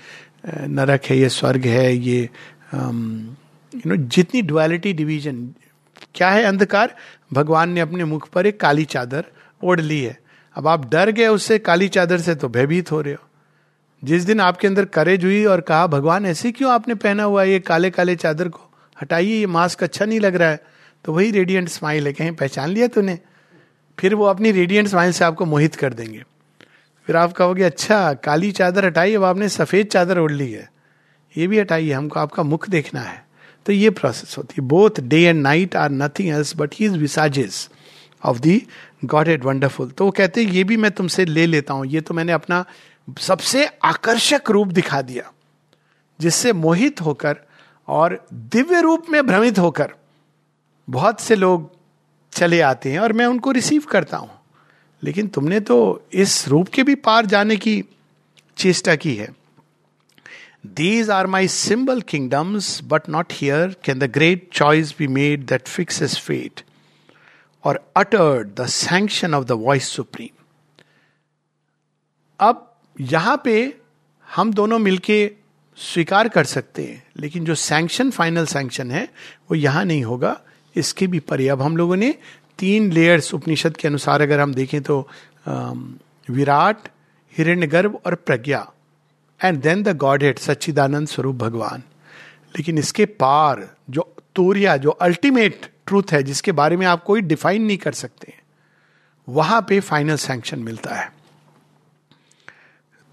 नरक है, ये स्वर्ग है, ये यू नो जितनी डुअलिटी डिवीज़न क्या है अंधकार? भगवान ने अपने मुख पर एक काली चादर ओढ़ ली है। अब आप डर गए उससे काली चादर से तो भयभीत हो रहे हो। जिस दिन आपके अंदर करेज हुई और कहा, भगवान, ऐसे क्यों आपने पहना हुआ ये काले काले चादर को? हटाइए, ये मास्क अच्छा नहीं लग रहा है। तो वही रेडियंट स्माइल है। कहीं, पहचान लिया तूने? फिर वो अपनी रेडियंट स्माइल से आपको मोहित कर देंगे। फिर आप कहोगे अच्छा काली चादर हटाई, अब आपने सफ़ेद चादर ओढ़ ली है। ये भी हटाइए, हमको आपका मुख देखना है। तो ये प्रोसेस होती है। Both day and night are nothing else but he is visages of the god and wonderful तो वो कहते हैं, ये भी मैं तुमसे ले लेता हूँ। ये तो मैंने अपना सबसे आकर्षक रूप दिखा दिया, जिससे मोहित होकर और दिव्य रूप में भ्रमित होकर बहुत से लोग चले आते हैं और मैं उनको रिसीव करता हूँ। लेकिन तुमने तो इस रूप के भी पार जाने की चेष्टा की है। These are my symbol kingdoms but not here can the great choice be made that fix is fate और uttered the sanction of the voice supreme अब यहाँ पे हम दोनों मिलके स्वीकार कर सकते हैं, लेकिन जो सैंक्शन फाइनल सैंक्शन है, वो यहाँ नहीं होगा। इसके भी परे अब हम लोगों ने तीन लेयर्स उपनिषद के अनुसार अगर हम देखें तो विराट, हिरण्यगर्भ और Prajna. And then the godhead Sachchidananda स्वरूप भगवान। लेकिन इसके पार जो तूर्या, जो अल्टीमेट ट्रूथ है, जिसके बारे में आप कोई डिफाइन नहीं कर सकते, वहाँ पे फाइनल सैंक्शन मिलता है।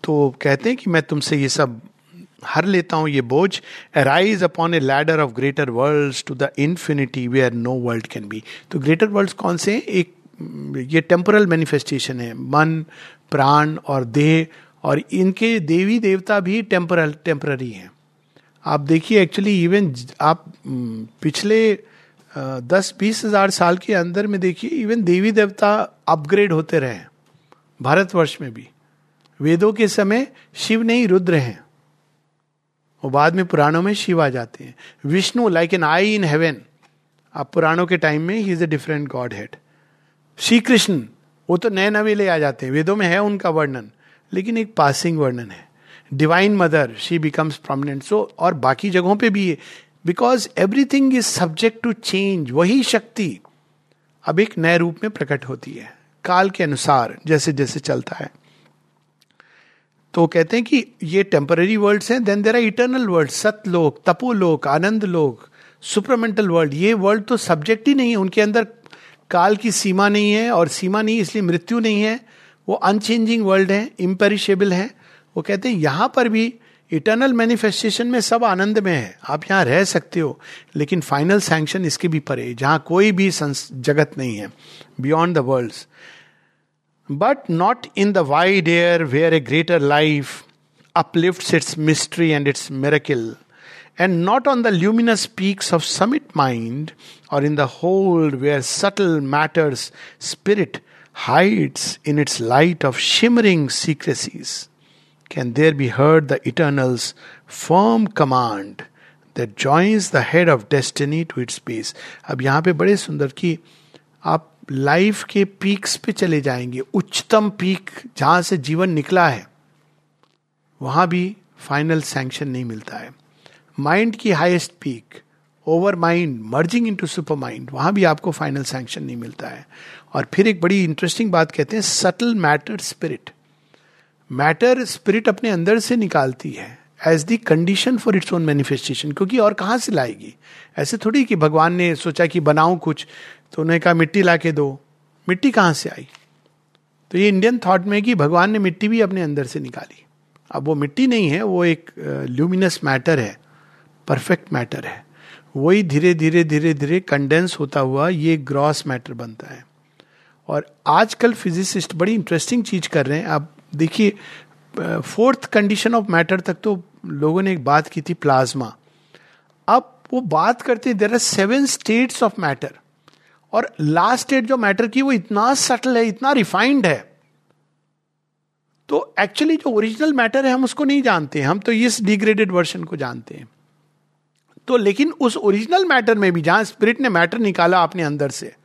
तो कहते हैं कि मैं तुमसे ये सब हर लेता हूँ ये बोझ arise upon a ladder of greater world to the infinity where no world can be तो ग्रेटर वर्ल्ड कौन से एक, ये टेम्पोरल मैनिफेस्टेशन है, मन, प्राण और देह, और इनके देवी देवता भी टेम्परल टेम्पररी हैं। आप देखिए एक्चुअली इवन आप पिछले दस, बीस हज़ार साल के अंदर में देखिए इवन देवी देवता अपग्रेड होते रहे भारतवर्ष में भी। वेदों के समय शिव नहीं, रुद्र हैं। वो बाद में पुराणों में शिव आ जाते हैं। Vishnu like an eye in heaven अब पुराणों के टाइम में ही is a different godhead Shri Krishna वो तो नए नवेले आ जाते हैं। वेदों में है उनका वर्णन, लेकिन एक पासिंग वर्णन है। Divine mother she becomes prominent so और बाकी जगहों पे भी है because everything is subject to change वही शक्ति अब एक नए रूप में प्रकट होती है। काल के अनुसार जैसे जैसे चलता है। तो कहते हैं कि ये टेम्पररी वर्ल्ड्स हैं then there are eternal world Satlok Tapolok Anand lok supramental world ये वर्ल्ड तो सब्जेक्ट ही नहीं है, उनके अंदर काल की सीमा नहीं है और सीमा नहीं, इसलिए मृत्यु नहीं है। वो अनचेंजिंग वर्ल्ड है इम्पेरिशेबल है। वो कहते हैं, यहाँ पर भी इटर्नल मैनिफेस्टेशन में सब आनंद में है। आप यहाँ रह सकते हो, लेकिन फाइनल सैंक्शन इसके भी परे जहाँ कोई भी जगत नहीं है beyond the world But not in the wide air where a greater life uplifts its mystery and its miracle, and not on the luminous peaks of summit mind or in the hold where subtle matter's spirit hides in its light of shimmering secrecies. Can there be heard the Eternal's firm command that joins the head of destiny to its base? अब यहां पे बड़े सुंदर की आप लाइफ के पीक्स पे चले जाएँगे। उच्चतम पीक जहाँ से जीवन निकला है, वहाँ भी फाइनल सैंक्शन नहीं मिलता है। माइंड की highest peak overmind merging into supermind वहाँ भी आपको फाइनल सैंक्शन नहीं मिलता है। और फिर एक बड़ी इंटरेस्टिंग बात कहते हैं subtle matter spirit matter spirit अपने अंदर से निकालती है as the condition for its own manifestation क्योंकि और कहाँ से लाएगी? ऐसे थोड़ी कि भगवान ने सोचा कि बनाऊँ कुछ तो उन्हें कहा, मिट्टी ला के दो। मिट्टी कहाँ से आई? तो ये इंडियन थॉट में कि भगवान ने मिट्टी भी अपने अंदर से निकाली। अब वो मिट्टी नहीं है, वो एक ल्यूमिनस मैटर है परफेक्ट मैटर है। वही धीरे धीरे धीरे धीरे कंडेंस होता हुआ ये ग्रॉस मैटर बनता है। और आजकल फिजिसिस्ट बड़ी इंटरेस्टिंग चीज़ कर रहे हैं। आप देखिए फोर्थ कंडीशन ऑफ़ मैटर तक तो लोगों ने एक बात की थी प्लाज्मा अब वो बात करते there are seven states of matter और लास्ट स्टेट जो मैटर की, वो इतना सटल है, इतना रिफाइंड है। तो एक्चुअली जो ओरिजिनल मैटर है, हम उसको नहीं जानते। हम तो इस डिग्रेडेड वर्जन को जानते हैं। तो लेकिन उस ओरिजिनल मैटर में भी, जहाँ स्पिरिट ने मैटर निकाला अपने अंदर से,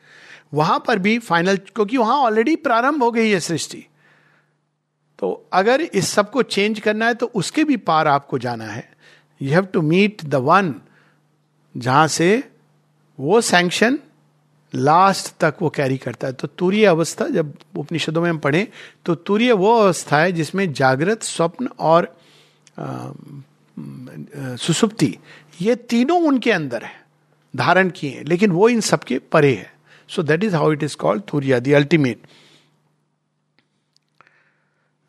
वहाँ पर भी फाइनल क्योंकि वहाँ ऑलरेडी प्रारंभ हो गई है सृष्टि। तो अगर इस सबको चेंज करना है तो उसके भी पार आपको जाना है। You have to meet the one जहाँ से वो सैंक्शन लास्ट तक वो कैरी करता है। तो तूर्य अवस्था, जब उपनिषदों में हम पढ़ें तो तूर्य वो अवस्था है जिसमें जागृत, स्वप्न और सुसुप्ति, ये तीनों उनके अंदर है, धारण किए हैं, लेकिन वो इन सबके परे है। So that is how it is called Turiya the ultimate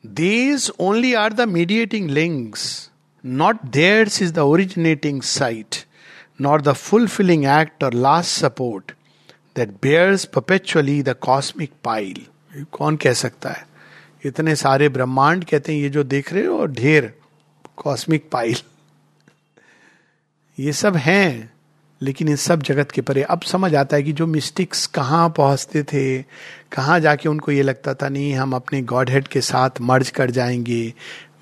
these only are the mediating links not theirs is the originating sight not the fulfilling act और last support that bears perpetually the cosmic pile कौन कह सकता है? इतने सारे ब्रह्मांड कहते हैं, ये जो देख रहे हो ढेर कॉस्मिक पाइल ये सब हैं, लेकिन इन सब जगत के परे। अब समझ आता है कि जो मिस्टिक्स कहाँ पहुँचते थे, कहाँ जाके उनको ये लगता था, नहीं, हम अपने गॉड हेड के साथ मर्ज कर जाएँगे,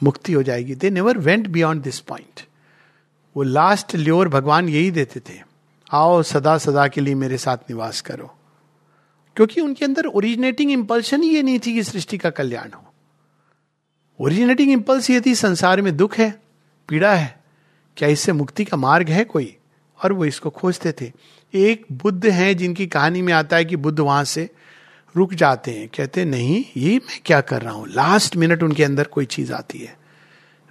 मुक्ति हो जाएगी. They never went beyond this point वो लास्ट ल्योर भगवान यही देते थे। आओ सदा सदा के लिए मेरे साथ निवास करो। क्योंकि उनके अंदर ओरिजिनेटिंग इंपल्शन ही ये नहीं थी कि सृष्टि का कल्याण हो। ओरिजिनेटिंग इंपल्स ये थी, संसार में दुख है, पीड़ा है। क्या इससे मुक्ति का मार्ग है कोई? और वो इसको खोजते थे। एक बुद्ध हैं जिनकी कहानी में आता है कि बुद्ध वहाँ से रुक जाते हैं। कहते, नहीं, ये मैं क्या कर रहा हूँ? लास्ट मिनट उनके अंदर कोई चीज़ आती है।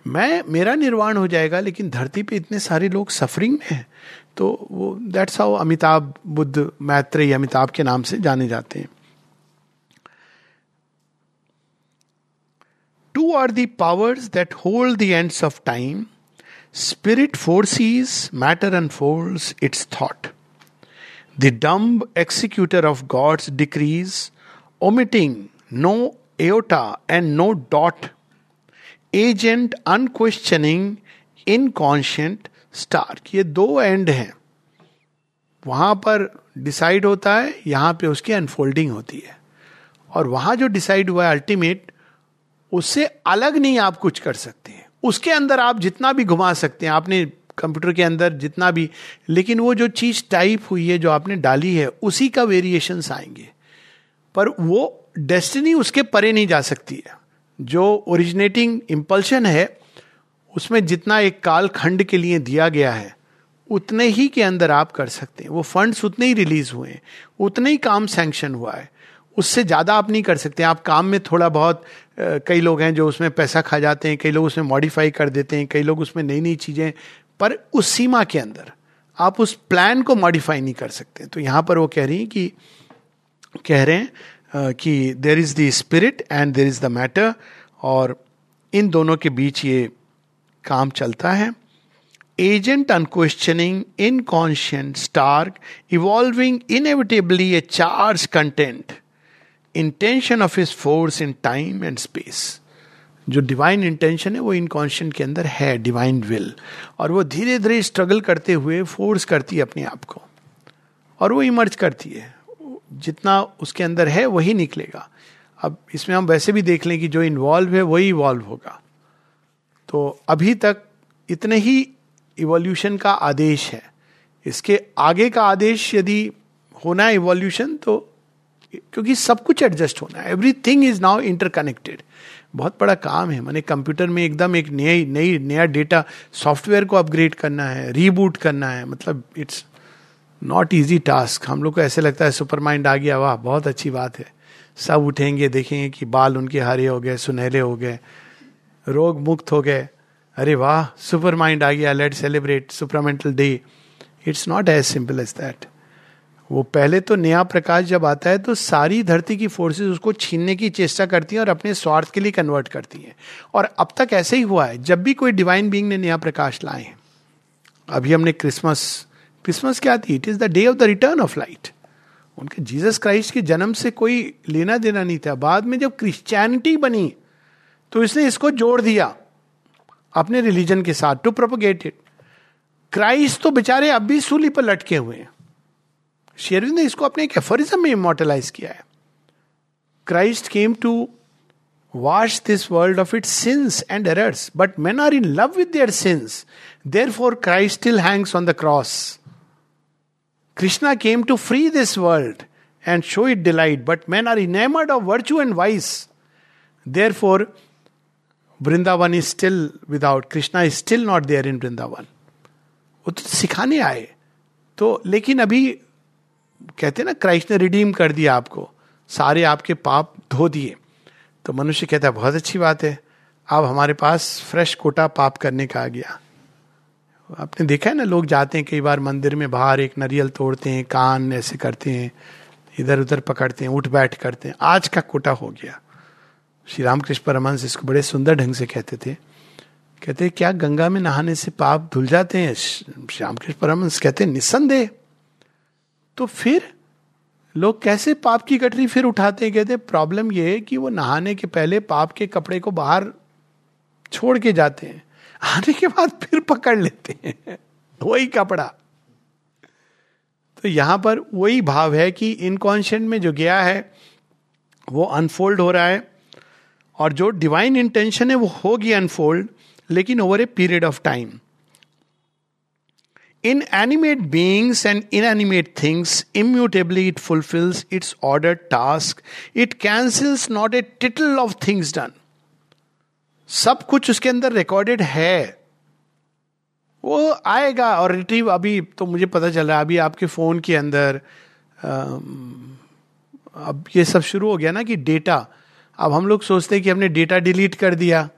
मैं, मेरा निर्वाण हो जाएगा, लेकिन धरती पे इतने सारे लोग सफरिंग में हैं तो वो दैट्स हाउ अमिताभ बुद्ध मैत्रेय अमिताभ के नाम से जाने जाते हैं। Two are the powers that hold the ends of time spirit forces matter and fold its thought the dumb executor of god's decrees omitting no iota and no dot agent unquestioning inconscient stark ये दो एंड हैं। वहाँ पर डिसाइड होता है, यहाँ पे उसकी अनफोल्डिंग होती है। और वहाँ जो डिसाइड हुआ है अल्टीमेट उससे अलग नहीं आप कुछ कर सकते हैं। उसके अंदर आप जितना भी घुमा सकते हैं, आपने कंप्यूटर के अंदर जितना भी, लेकिन वो जो चीज़ टाइप हुई है, जो आपने डाली है, उसी का वेरिएशन आएँगे। पर वो डेस्टिनी उसके परे नहीं जा सकती है। जो ओरिजिनेटिंग इम्पल्शन है, उसमें जितना एक काल खंड के लिए दिया गया है, उतने ही के अंदर आप कर सकते हैं। वो फंड्स उतने ही रिलीज़ हुए हैं, उतने ही काम सैंक्शन हुआ है। उससे ज़्यादा आप नहीं कर सकते। आप काम में थोड़ा बहुत कई लोग हैं जो उसमें पैसा खा जाते हैं, कई लोग उसमें मॉडिफाई कर देते हैं, कई लोग उसमें नई नई चीज़ें पर उस सीमा के अंदर आप उस प्लान को मॉडिफाई नहीं कर सकते। तो यहाँ पर वो कह रही हैं कि, कह रहे हैं कि there is the spirit and there is the matter और इन दोनों के बीच ये काम चलता है। Agent unquestioning inconscient stark evolving inevitably a charge content intention of his force in time and space जो डिवाइन इंटेंशन है, वो इनकॉन्शियंट के अंदर है डिवाइन विल और वो धीरे धीरे स्ट्रगल करते हुए फोर्स करती है अपने आप को। और वो इमर्ज करती है। जितना उसके अंदर है, वही निकलेगा। अब इसमें हम वैसे भी देख लें कि जो इन्वॉल्व है, वही इवॉल्व होगा। तो अभी तक इतने ही इवोल्यूशन का आदेश है। इसके आगे का आदेश यदि होना है इवोल्यूशन तो क्योंकि सब कुछ एडजस्ट होना है। Everything is now interconnected बहुत बड़ा काम है। मैंने कंप्यूटर में एकदम एक नई नई, नया डेटा सॉफ्टवेयर को अपग्रेड करना है रीबूट करना है। मतलब इट्स नॉट इजी टास्क हम लोग को ऐसे लगता है सुपर माइंड आ गया, वाह, बहुत अच्छी बात है। सब उठेंगे, देखेंगे कि बाल उनके हरे हो गए, सुनहरे हो गए, रोग मुक्त हो गए। अरे वाह सुपर माइंड आ गया let celebrate supramental day it's not as simple as that वो पहले तो नया प्रकाश जब आता है तो सारी धरती की फोर्सेस उसको छीनने की चेष्टा करती हैं और अपने स्वार्थ के लिए कन्वर्ट करती हैं। और अब तक ऐसे ही हुआ है, जब भी कोई डिवाइन बींग ने नया प्रकाश लाए हैं। अभी हमने क्रिसमस क्रिसमस क्या थी? It is the day of the return of light उनके जीसस क्राइस्ट के जन्म से कोई लेना देना नहीं था। बाद में जब क्रिश्चियनिटी बनी तो इसने इसको जोड़ दिया अपने रिलीजन के साथ टू प्रोपोगेट इट क्राइस्ट तो बेचारे अब भी सूली पर लटके हुए हैं। शेरविंद ने इसको अपने एक एफोरिज्म में इमोटलाइज किया है। Christ came to wash this world of it sins and errors but men are in love with their sins therefore Christ still hangs on the cross came to free this world and show it delight but man are enamoured of virtue and vice therefore Vrindavan is still without Krishna is still not there in Vrindavan वो तो सिखाने आए। तो लेकिन अभी कहते ना क्राइस्ट ने रिडीम कर दिया आपको। सारे आपके पाप धो दिए। तो मनुष्य कहता है, बहुत अच्छी बात है। अब हमारे पास फ्रेश कोटा पाप करने का आ गया। आपने देखा है ना, लोग जाते हैं, कई बार मंदिर में बाहर एक नरियल तोड़ते हैं, कान ऐसे करते हैं इधर उधर पकड़ते हैं उठ बैठ करते हैं। आज का कोटा हो गया। श्री रामकृष्ण परमहंस इसको बड़े सुंदर ढंग से कहते थे। कहते, क्या गंगा में नहाने से पाप धुल जाते हैं? श्री रामकृष्ण परमहंस कहते, निस्संदेह। तो फिर लोग कैसे पाप की कटरी फिर उठाते हैं? कहते, प्रॉब्लम यह है कि वो नहाने के पहले पाप के कपड़े को बाहर छोड़ के जाते हैं। आने के बाद फिर पकड़ लेते हैं। वही कपड़ा। तो यहाँ पर वही भाव है कि इनकॉन्शियंट में जो गया है, वो अनफोल्ड हो रहा है और जो डिवाइन इंटेंशन है वो होगी अनफोल्ड, लेकिन over a period of time. In animate beings and in animate things, immutably it fulfils its order task, it cancels not a tittle of things done. सब कुछ उसके अंदर रिकॉर्डेड है। वो आएगा और रिट्रीव अभी तो मुझे पता चल रहा है, अभी आपके फ़ोन के अंदर अब ये सब शुरू हो गया ना कि डेटा अब हम लोग सोचते हैं कि हमने डेटा डिलीट कर दिया,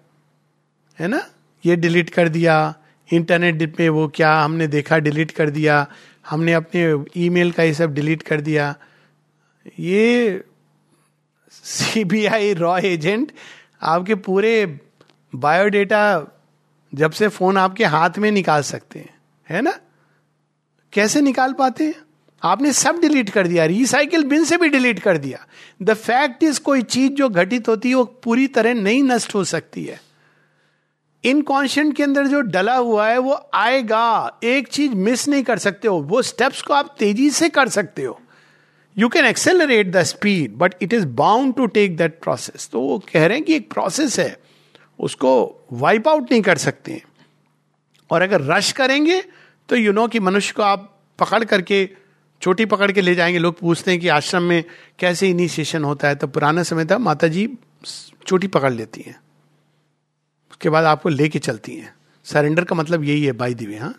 है ना? ये डिलीट कर दिया इंटरनेट पे वो क्या हमने देखा डिलीट कर दिया, हमने अपने ईमेल का ये सब डिलीट कर दिया। ये सीबीआई रॉ एजेंट आपके पूरे बायोडेटा जब से फ़ोन आपके हाथ में निकाल सकते हैं, है ना? कैसे निकाल पाते हैं? आपने सब डिलीट कर दिया, रिसाइकिल बिन से भी डिलीट कर दिया। द फैक्ट इज़ कोई चीज़ जो घटित होती है, वो पूरी तरह नहीं नष्ट हो सकती है। इनकॉन्शियंट के अंदर जो डला हुआ है, वो आएगा। एक चीज़ मिस नहीं कर सकते हो, वो स्टेप्स को आप तेज़ी से कर सकते हो। You can accelerate the speed but it is bound to take that process तो वो कह रहे हैं कि एक प्रोसेस है। उसको वाइप आउट नहीं कर सकते। और अगर रश करेंगे तो यू नो कि मनुष्य को आप पकड़ करके, चोटी पकड़ के ले जाएँगे। लोग पूछते हैं कि आश्रम में कैसे इनिशिएशन होता है तो पुराना समय था माता जी चोटी पकड़ लेती हैं। उसके बाद आपको लेके चलती हैं। सरेंडर का मतलब यही है बाई दिवे हाँ।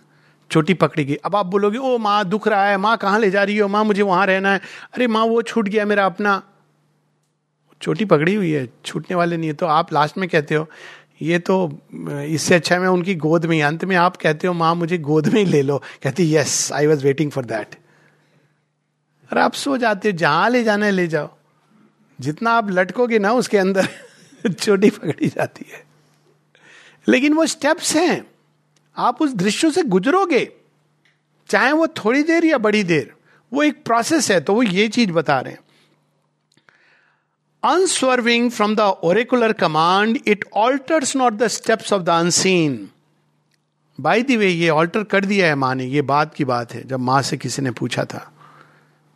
चोटी गई अब आप बोलोगे, ओ माँ, दुख रहा है। माँ, कहाँ ले जा रही हो? माँ, मुझे वहाँ रहना है। अरे माँ, वो छूट गया मेरा अपना। चोटी पकड़ी हुई है, छूटने वाले नहीं है। तो आप लास्ट में कहते हो, ये तो इससे अच्छा है मैं उनकी गोद में ही, अंत में आप कहते हो, माँ, मुझे गोद में ही ले लो। कहती yes I was waiting for that अरे आप सो जाते हो, जहाँ ले जाना है, ले जाओ। जितना आप लटकोगे ना, उसके अंदर चोटी पकड़ी जाती है। लेकिन वो स्टेप्स हैं। आप उस दृश्यों से गुजरोगे। चाहे वो थोड़ी देर या बड़ी देर, वो एक प्रोसेस है तो वो ये चीज़ बता रहे हैं। Unswerving from the oracular command it alters not the steps of the unseen by the way ये ऑल्टर कर दिया है माँ ने ये बात की बात है जब माँ से किसी ने पूछा था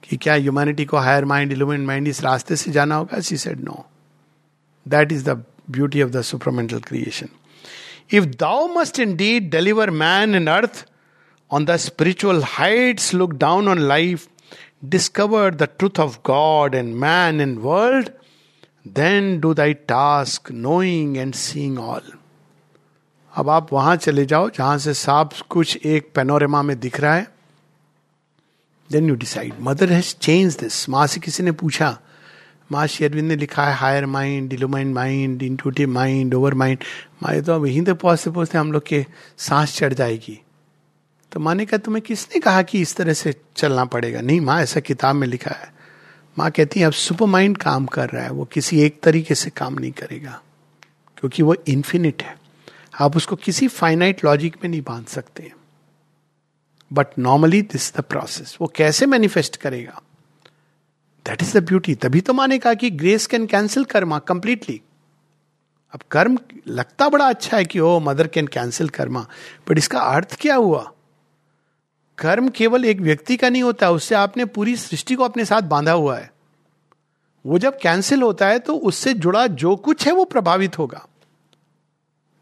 कि क्या ह्यूमैनिटी को हायर माइंड इलुमेंट माइंड इस रास्ते से जाना होगा? She said no that is the beauty of the supramental creation If thou must indeed deliver man and earth, on the spiritual heights look down on life, discover the truth of God and man and world, then do thy task, knowing and seeing all. अब आप वहाँ चले जाओ, जहाँ से सब कुछ एक पेनोरेमा में दिख रहा है। Then you decide mother has change this माँ से किसी ने पूछा माँ शेरविंद ने लिखा है higher mind illumined mind intuitive mind over mind माँ तो अब वहीं तो पहुँचते पहुँचते हम लोग के सांस चढ़ जाएगी। तो माँ ने कहा तुम्हें किसने कहा कि इस तरह से चलना पड़ेगा? नहीं, माँ, ऐसा किताब में लिखा है। माँ कहती है, अब सुपर माइंड काम कर रहा है, वो किसी एक तरीके से काम नहीं करेगा, क्योंकि वो इन्फिनिट है। आप उसको किसी फाइनाइट लॉजिक में नहीं बाँध सकते but normally this the process वो कैसे मैनिफेस्ट करेगा? दैट इज़ द ब्यूटी तभी तो माने कहा कि grace can cancel karma completely अब कर्म लगता बड़ा अच्छा है कि O mother can cancel karma but इसका अर्थ क्या हुआ? कर्म केवल एक व्यक्ति का नहीं होता, उससे आपने पूरी सृष्टि को अपने साथ बांधा हुआ है। वो जब कैंसिल होता है तो उससे जुड़ा जो कुछ है, वो प्रभावित होगा।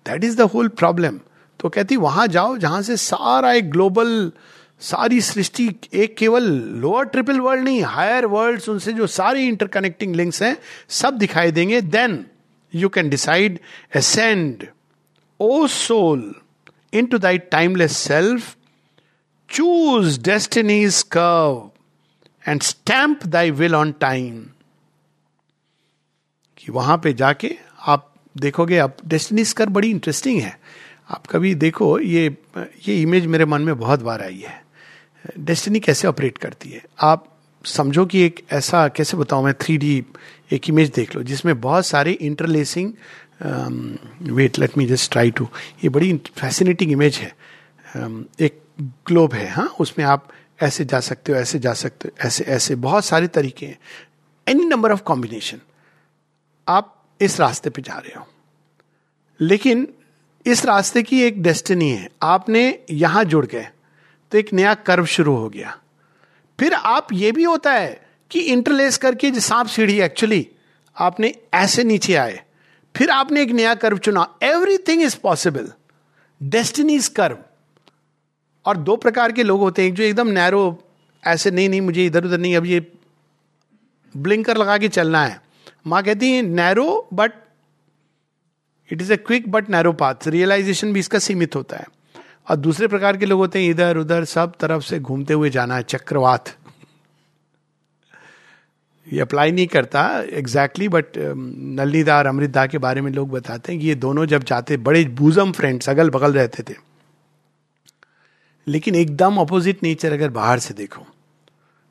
That is the whole problem तो कहती, वहाँ जाओ, जहाँ से सारा एक ग्लोबल सारी सृष्टि, एक केवल लोअर ट्रिपल वर्ल्ड नहीं हायर वर्ल्ड उनसे जो सारी इंटरकनेक्टिंग लिंक्स हैं, सब दिखाई देंगे। Then you can decide ascend O soul into thy timeless self choose destiny's curve and stamp thy will on time कि वहाँ पे जाके आप देखोगे अब डेस्टिनीज कर्व बड़ी इंटरेस्टिंग है। आप कभी देखो, ये ये इमेज मेरे मन में बहुत बार आई है। डेस्टिनी कैसे ऑपरेट करती है? आप समझो कि एक ऐसा, कैसे बताऊँ मैं थ्री डी एक इमेज देख लो, जिसमें बहुत सारे interlacing wait let me just try to ये बड़ी फैसिनेटिंग इमेज है। एक ग्लोब है हाँ? उसमें आप ऐसे जा सकते हो, ऐसे जा सकते हो, ऐसे ऐसे। बहुत सारे तरीके हैं। एनी नंबर ऑफ़ कॉम्बिनेशन आप इस रास्ते पे जा रहे हो। लेकिन इस रास्ते की एक डेस्टिनी है। आपने यहाँ जुड़ गए तो एक नया कर्व शुरू हो गया। फिर आप ये भी होता है कि इंटरलेस करके जो सांप सीढ़ी एक्चुअली आपने ऐसे नीचे आए। फिर आपने एक नया कर्व चुना। Everything is possible destiny's curve और दो प्रकार के लोग होते हैं जो एकदम नैरो ऐसे, नहीं नहीं, मुझे इधर उधर नहीं, अब ये ब्लिंकर लगा के चलना है। माँ कहती है narrow but it is a quick but narrow path realisation भी इसका सीमित होता है। और दूसरे प्रकार के लोग होते हैं, इधर, उधर, सब तरफ़ से घूमते हुए जाना है, चक्रवात. ये अप्लाई नहीं करता एग्जैक्टली बट नलनीदा और अमृतदा के बारे में लोग बताते हैं कि ये दोनों जब जाते, बड़े बूजम फ्रेंड्स अगल बगल रहते थे। लेकिन एकदम अपोजिट नेचर अगर बाहर से देखो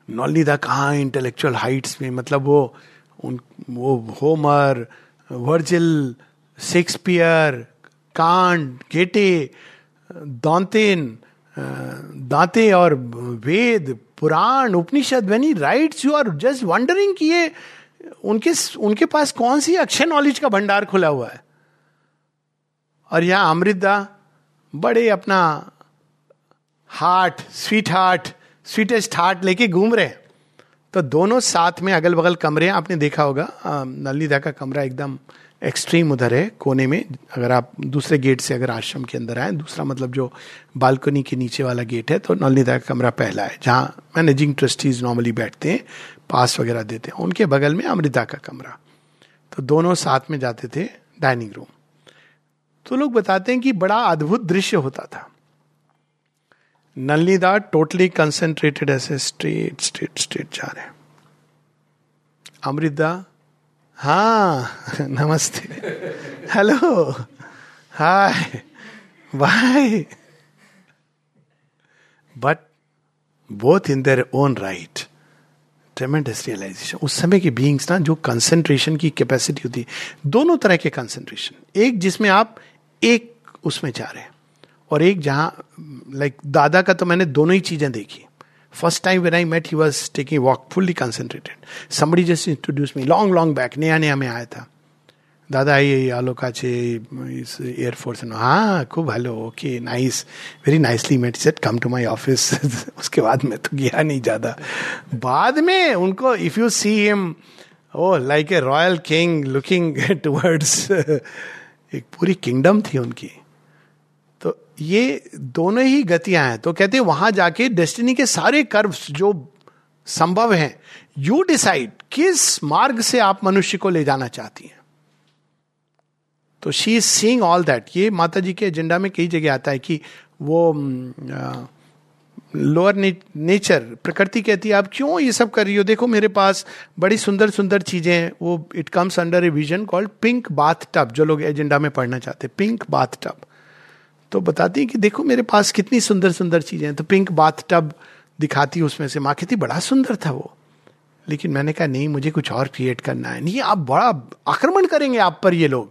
नौलिदा कहाँ इंटेलेक्चुअल हाइट्स में मतलब वो, उन, वो होमर वर्जिल शेक्सपियर कांड गेटे दांतेन दांते और Veda Purana Upanishad when he writes you are just wondering कि ये, उनके उनके पास कौन सी अक्षय नॉलेज का भंडार खुला हुआ है? और यहाँ अमृता बड़े अपना heart, sweet heart, sweetest heart लेके घूम रहे हैं। तो दोनों साथ में अगल बगल कमरे आपने देखा होगा नलनीदा का कमरा एकदम एक्सट्रीम उधर है, कोने में। अगर आप दूसरे गेट से अगर आश्रम के अंदर आए, दूसरा मतलब जो बालकनी के नीचे वाला गेट है तो नलनीदा का कमरा पहला है, जहाँ मैनेजिंग ट्रस्टीज नॉर्मली बैठते हैं पास वगैरह देते हैं। उनके बगल में अमृता का कमरा। तो दोनों साथ में जाते थे डाइनिंग रूम तो लोग बताते हैं कि बड़ा अद्भुत दृश्य होता था। नलनीदा टोटली कंसेंट्रेटेड ऐसे स्ट्रेट स्ट्रेट स्ट्रेट जा रहे अमृता हाँ नमस्ते। Hello hi bye but both in their own right tremendous realisation उस समय के बींग्स ना, जो कंसेंट्रेशन की कैपेसिटी होती है दोनों तरह के कंसेंट्रेशन एक जिसमें आप, एक उसमें जा रहे हैं। और एक जहाँ लाइक like, दादा का तो मैंने दोनों ही चीज़ें देखी। First time when I met he was taking walk fully concentrated somebody just introduce me long long back नया नया में आया था। दादा आई आलोकाचे इस एयरफोर्स हाँ खूब hello okay nice very nicely met said come to my office उसके बाद में तो गया नहीं ज़्यादा। बाद में उनको if you see him oh like a royal king looking towards एक पूरी किंगडम थी उनकी। ये दोनों ही गतियाँ हैं। तो कहते हैं, वहाँ जाके डेस्टिनी के सारे कर्व जो संभव हैं यू डिसाइड किस मार्ग से आप मनुष्य को ले जाना चाहती हैं। तो she is seeing all that ये माता जी के एजेंडा में कई जगह आता है कि वो लोअर नेचर प्रकृति कहती है, आप क्यों ये सब कर रही हो? देखो मेरे पास बड़ी सुंदर सुंदर चीज़ें हैं। वो it comes under a vision called pink bathtub जो लोग एजेंडा में पढ़ना चाहते हैं पिंक बाथ टब तो बताती है कि देखो मेरे पास कितनी सुंदर सुंदर चीज़ें हैं। तो पिंक बाथ टब दिखाती उसमें से। माँ कहती बड़ा सुंदर था वो। लेकिन मैंने कहा, नहीं, मुझे कुछ और क्रिएट करना है। नहीं, आप बड़ा आक्रमण करेंगे आप पर ये लोग।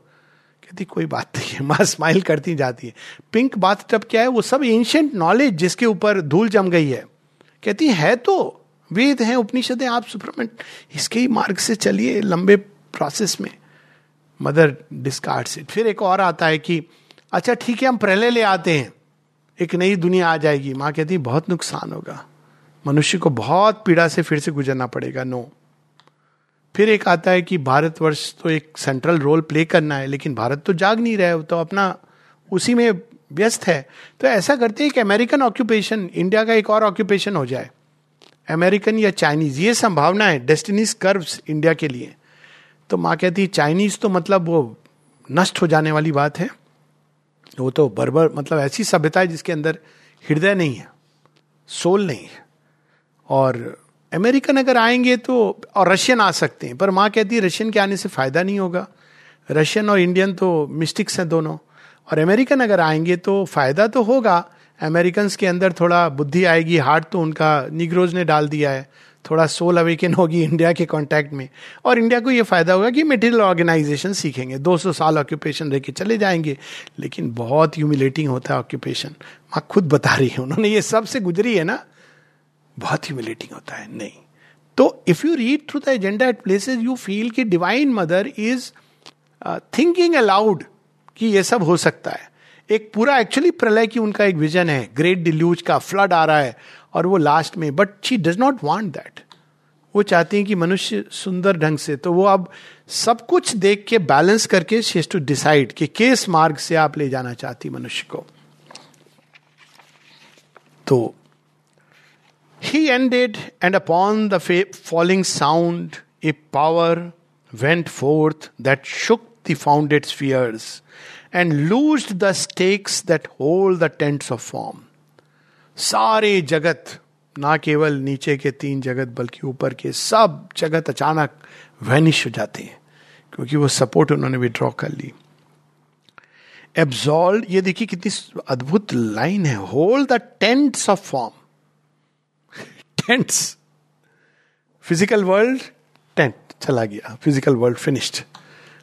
कहती, कोई बात नहीं है। माँ स्माइल करती जाती है। पिंक बाथ टब क्या है? वो सब एंशियंट नॉलेज जिसके ऊपर धूल जम गई है। कहती, है तो वेद है, उपनिषद है आप सुप्रमण इसके ही मार्ग से चलिए लंबे प्रोसेस में। मदर डिस्कार्ड इट फिर एक और आता है कि अच्छा ठीक है, हम प्रलय ले आते हैं। एक नई दुनिया आ जाएगी। माँ कहती बहुत नुकसान होगा। मनुष्य को बहुत पीड़ा से फिर से गुजरना पड़ेगा। नो फिर एक आता है कि भारतवर्ष तो एक सेंट्रल रोल प्ले करना है, लेकिन भारत तो जाग नहीं रहा रहे तो अपना उसी में व्यस्त है। तो ऐसा करते हैं कि अमेरिकन ऑक्यूपेशन इंडिया का एक और ऑक्यूपेशन हो जाए। अमेरिकन या चाइनीज़ ये संभावना है डेस्टिनीज कर्व्स इंडिया के लिए। तो माँ कहती है चाइनीज़ तो मतलब वो नष्ट हो जाने वाली बात है। वो तो बर्बर मतलब ऐसी सभ्यता है जिसके अंदर हृदय नहीं है, सोल नहीं है। और अमेरिकन अगर आएँगे तो और रशियन आ सकते हैं, पर माँ कहती है, रशियन के आने से फ़ायदा नहीं होगा। रशियन और इंडियन तो मिस्टिक्स हैं दोनों। और अमेरिकन अगर आएँगे तो फ़ायदा तो होगा। अमेरिकन के अंदर थोड़ा बुद्धि आएगी, हार्ट तो उनका निग्रोज ने डाल दिया है। थोड़ा सोल अवेकन होगी इंडिया के कांटेक्ट में। और इंडिया को ये फ़ायदा होगा कि मेटेरियल ऑर्गेनाइजेशन सीखेंगे। 200 साल ऑक्यूपेशन रह चले जाएँगे। लेकिन बहुत ह्यूमिलेटिंग होता है ऑक्यूपेशन माँ, खुद बता रही है। उन्होंने ये सबसे गुजरी है ना? बहुत ह्यूमिलेटिंग होता है। नहीं। तो if you read through the agenda at places you feel कि divine mother is thinking aloud कि ये सब हो सकता है। एक पूरा एक्चुअली प्रलय की उनका एक विजन है। ग्रेट डिल्यूज का फ्लड आ रहा है। और वो लास्ट में but she does not want that वो चाहती है कि मनुष्य सुंदर ढंग से तो वो अब सब कुछ देख के बैलेंस करके शीज टू डिसाइड कि किस मार्ग से आप ले जाना चाहती मनुष्य को। तो he ended and upon the falling sound a power went forth that shook the founded spheres and loose the stakes that hold the tents of form सारे जगत, ना केवल नीचे के तीन जगत, बल्कि ऊपर के सब जगत अचानक वैनिश हो जाते हैं, क्योंकि वो सपोर्ट उन्होंने विड्रॉ कर ली। एब्जॉल्व ये देखिए कितनी अद्भुत लाइन है। Hold the tents of form tents physical world tent चला गया। Physical world finished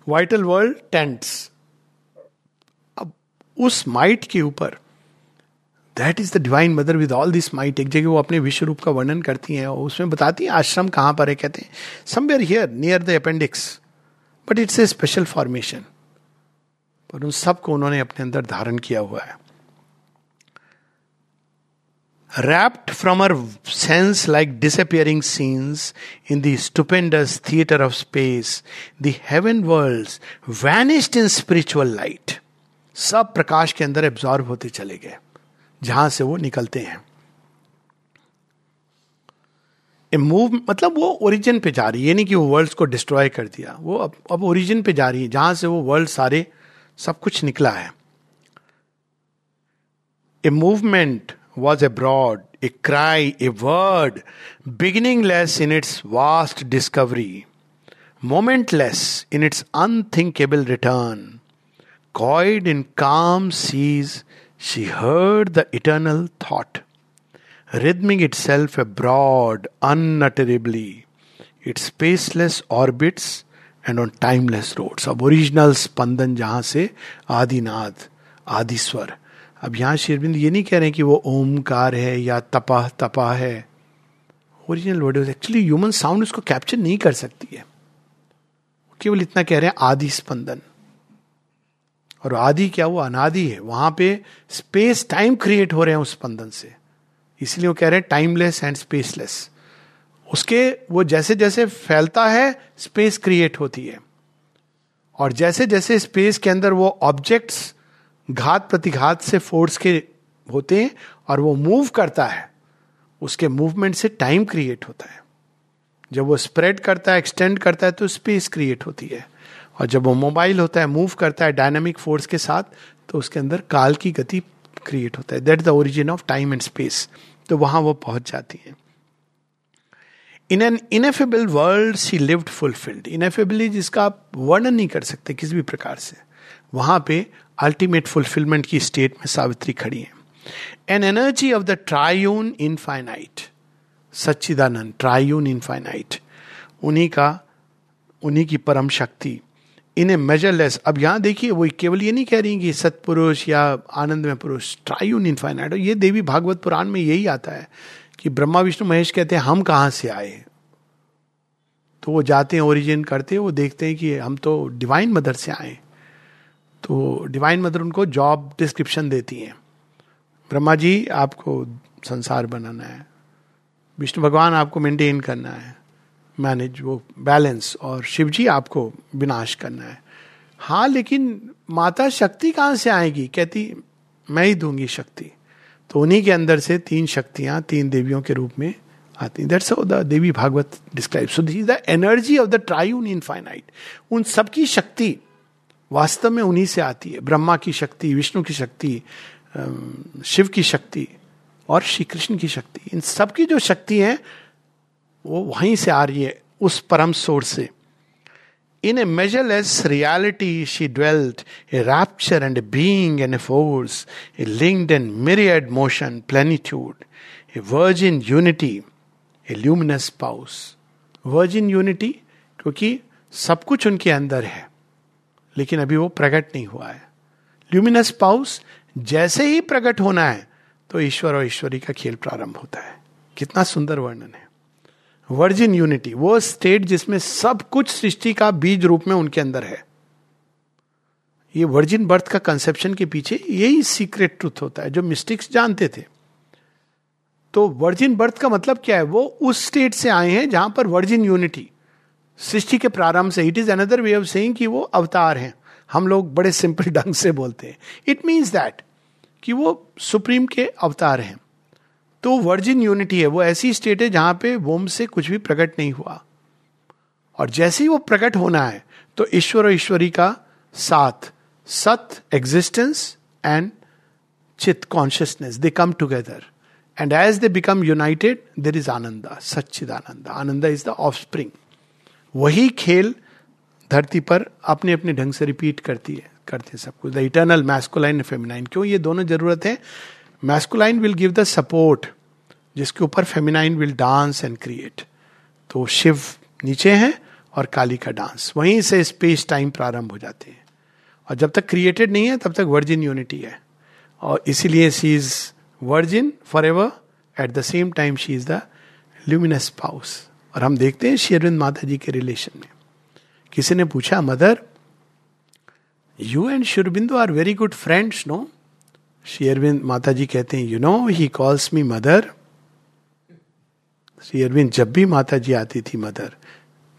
vital world tents अब उस माइट के ऊपर that is the divine mother with all this might एक जगह वो अपने विश्व रूप का वर्णन करती हैं और उसमें बताती हैं आश्रम कहाँ पर है कहते हैं। Somewhere here near the appendix but it's a special formation पर उन सबको उन्होंने अपने अंदर धारण किया हुआ है। Wrapped from her sense like disappearing scenes in the stupendous theater of space, the heaven worlds vanished in spiritual light. सब प्रकाश के अंदर एब्जॉर्ब होते चले गए। जहाँ से वो निकलते हैं। मूव मतलब वो ओरिजिन पे जा रही है नहीं कि वो वर्ल्ड को डिस्ट्रॉय कर दिया। वो अब अब ओरिजिन पे जा रही है, जहाँ से वो वर्ल्ड सारे सब कुछ निकला है। A movement was abroad a cry a word beginningless in its vast discovery momentless in its unthinkable return coiled in calm seas she heard the eternal thought, rhythming itself abroad unutterably, its spaceless orbits and on timeless roads. अब ओरिजिनल स्पंदन जहाँ से आदिनाद आदिस्वर। अब यहाँ शेरबिंद ये नहीं कह रहे कि वो ओमकार है या तपा तपा है। Original word actually human sound उसको कैप्चर नहीं कर सकती है। केवल इतना कह रहे हैं आदि स्पंदन और आदि क्या वो अनादि है। वहाँ पे स्पेस टाइम क्रिएट हो रहे हैं उस स्पंदन से। इसलिए वो कह रहे हैं टाइमलेस एंड स्पेसलेस उसके वो जैसे जैसे फैलता है स्पेस क्रिएट होती है। और जैसे जैसे स्पेस के अंदर वो ऑब्जेक्ट्स घात प्रतिघात से फोर्स के होते हैं और वो मूव करता है, उसके मूवमेंट से टाइम क्रिएट होता है। जब वो स्प्रेड करता है एक्सटेंड करता है तो स्पेस क्रिएट होती है। और जब वो मोबाइल होता है, मूव करता है डायनामिक फोर्स के साथ तो उसके अंदर काल की गति क्रिएट होता है। That the origin of time and space तो वहाँ वो पहुँच जाती है। In an ineffable world she lived fulfilled ineffably जिसका आप वर्णन नहीं कर सकते किसी भी प्रकार से। वहाँ पे अल्टीमेट फुलफिलमेंट की स्टेट में सावित्री खड़ी है। An energy of the triune infinite Sachchidananda triune infinite उन्हीं का, उन्हीं की परम शक्ति। इन ए मेजरलेस अब यहाँ देखिए, वो केवल ये नहीं कह रही कि सतपुरुष या आनंद में पुरुष ट्रायून इनफाइनाइट ये देवी भागवत पुराण में यही आता है कि ब्रह्मा, विष्णु, महेश कहते हैं, हम कहाँ से आए तो वो जाते हैं ओरिजिन करते हैं, वो देखते हैं कि हम तो डिवाइन मदर से आए तो डिवाइन मदर उनको जॉब डिस्क्रिप्शन देती हैं। ब्रह्मा जी, आपको संसार बनाना है। विष्णु भगवान आपको मेंटेन करना है। मैनेज वो बैलेंस और शिव जी आपको विनाश करना है। हाँ लेकिन माता शक्ति कहाँ से आएगी? कहती, मैं ही दूँगी शक्ति। तो उन्हीं के अंदर से तीन शक्तियाँ, तीन देवियों के रूप में आती that's the Devi Bhagavat describe so this is the energy of the triune infinite उन सबकी शक्ति वास्तव में उन्हीं से आती है। ब्रह्मा की शक्ति, विष्णु की शक्ति शिव की शक्ति और श्री कृष्ण की शक्ति। इन सबकी जो शक्ति है वो वहीं से आ रही है, उस परम सोर्स से। In a measureless reality she dwelt a rapture and a being and a force a linked and myriad motion plenitude a virgin unity a luminous spouse virgin unity क्योंकि सब कुछ उनके अंदर है, लेकिन अभी वो प्रकट नहीं हुआ है। ल्यूमिनस पाउस जैसे ही प्रकट होना है तो ईश्वर और ईश्वरी का खेल प्रारंभ होता है। कितना सुंदर वर्णन है। वर्जिन यूनिटी वो स्टेट जिसमें सब कुछ सृष्टि का बीज रूप में उनके अंदर है। ये वर्जिन बर्थ का कंसेप्शन के पीछे यही सीक्रेट ट्रूथ होता है, जो मिस्टिक्स जानते थे। तो वर्जिन बर्थ का मतलब क्या है? वो उस स्टेट से आए हैं जहाँ पर वर्जिन यूनिटी सृष्टि के प्रारंभ से it is another way of saying कि वो अवतार हैं। हम लोग बड़े सिंपल ढंग से बोलते हैं। इट मीन्स दैट कि वो सुप्रीम के अवतार हैं। तो वर्जिन यूनिटी है, वो ऐसी स्टेट है जहाँ पे वोम से कुछ भी प्रकट नहीं हुआ। और जैसे ही वो प्रकट होना है तो ईश्वर और ईश्वरी का साथ, sat existence and chit consciousness they come together and as they become united there is ananda Sachchid ananda ananda is the offspring वही खेल धरती पर अपने अपने ढंग से रिपीट करती है, करते हैं सब कुछ। द इटर्नल मैस्कुलाइन फेमिनाइन क्यों? ये दोनों ज़रूरत है masculine will give the support जिसके ऊपर feminine will dance and create तो शिव नीचे हैं और काली का डांस वहीं से स्पेस टाइम प्रारंभ हो जाते हैं। और जब तक क्रिएटेड नहीं है, तब तक वर्जिन यूनिटी है। और इसीलिए she is virgin forever at the same time she is the luminous spouse और हम देखते हैं शेरविंद माता जी के रिलेशन में। किसी ने पूछा, mother you and Sri Aurobindo are very good friends no Sri Aurobindo माता जी कहते हैं you know he calls me mother Sri Aurobindo, जब भी माता जी आती थी मदर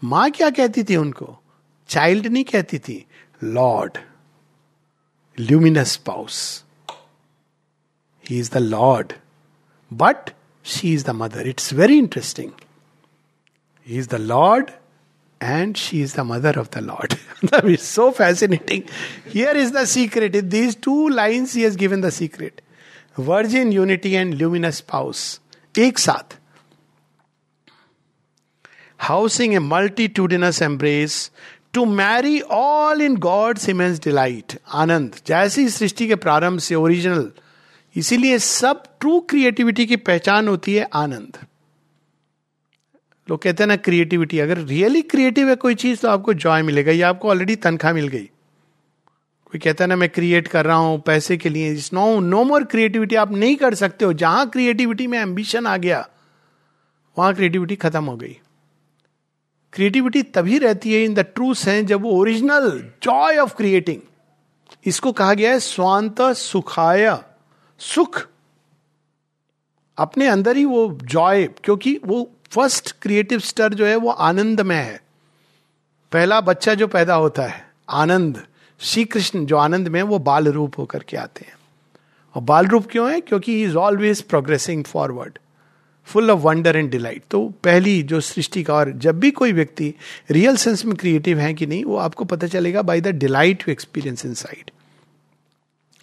माँ क्या कहती थी उनको? चाइल्ड नहीं कहती थी lord luminous spouse he is the lord but she is the mother it's very interesting he is the lord and she is the mother of the Lord. that is so fascinating. Here is the secret. In these two lines, he has given the secret. Virgin unity and luminous spouse. एक साथ housing a multitudinous embrace to marry all in God's immense delight आनंद जैसी सृष्टि के प्रारंभ से ओरिजिनल इसीलिए सब ट्रू क्रिएटिविटी की पहचान होती है आनंद लोग कहते हैं ना क्रिएटिविटी अगर रियली क्रिएटिव है कोई चीज़ तो आपको जॉय मिलेगा, या आपको ऑलरेडी तनख्वाह मिल गई। कोई कहता है ना, मैं क्रिएट कर रहा हूँ पैसे के लिए। नो नो मोर क्रिएटिविटी आप नहीं कर सकते हो। जहाँ क्रिएटिविटी में एम्बिशन आ गया, वहाँ क्रिएटिविटी खत्म हो गई। क्रिएटिविटी तभी रहती है इन द ट्रू सेंस जब वो ओरिजिनल जॉय ऑफ़ क्रिएटिंग इसको कहा गया है, स्वांत सुखाय। सुख। अपने अंदर ही वो जॉय क्योंकि वो फ़र्स्ट क्रिएटिव स्टर जो है वो आनंद में है। पहला बच्चा जो पैदा होता है आनंद श्री कृष्ण जो आनंद में वो बाल रूप होकर के आते हैं। और बाल रूप क्यों है? क्योंकि he is always progressing forward full of wonder and delight तो पहली जो सृष्टि का और जब भी कोई व्यक्ति रियल सेंस में क्रिएटिव है कि नहीं वो आपको पता चलेगा by the delight you experience inside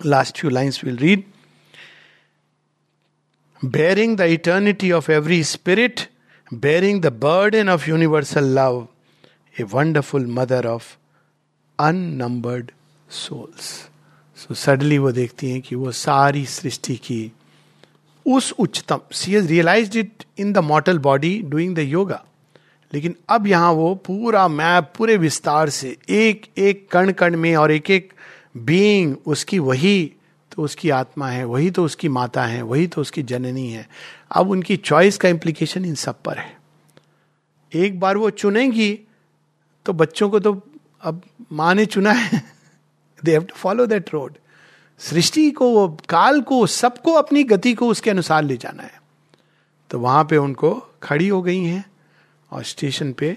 last few lines will read bearing the eternity of every spirit, bearing the burden of universal love, a wonderful mother of unnumbered souls. So suddenly वो देखती हैं कि वो सारी सृष्टि की उस उच्चतम she has realise it in the mortal body doing the yoga लेकिन अब यहाँ वो पूरा मैप पूरे विस्तार से एक एक कण कण में और एक एक बीइंग उसकी वही तो उसकी आत्मा है, वही तो उसकी माता है, वही तो उसकी जननी है। अब उनकी चॉइस का इम्प्लीकेशन इन सब पर है। एक बार वो चुनेंगी तो बच्चों को तो अब माँ ने चुना है। They have to follow that road सृष्टि को काल को, सबको अपनी गति को उसके अनुसार ले जाना है। तो वहाँ पे उनको खड़ी हो गई हैं और स्टेशन पे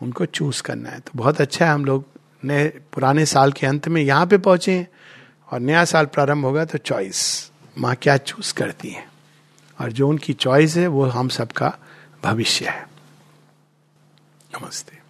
उनको चूज़ करना है। तो बहुत अच्छा है, हम लोग नए, पुराने साल के अंत में यहाँ पे पहुँचे हैं। और नया साल प्रारंभ होगा तो चॉइस माँ क्या चूज़ करती है? और जो उनकी चॉइस है, वो हम सबका भविष्य है। नमस्ते।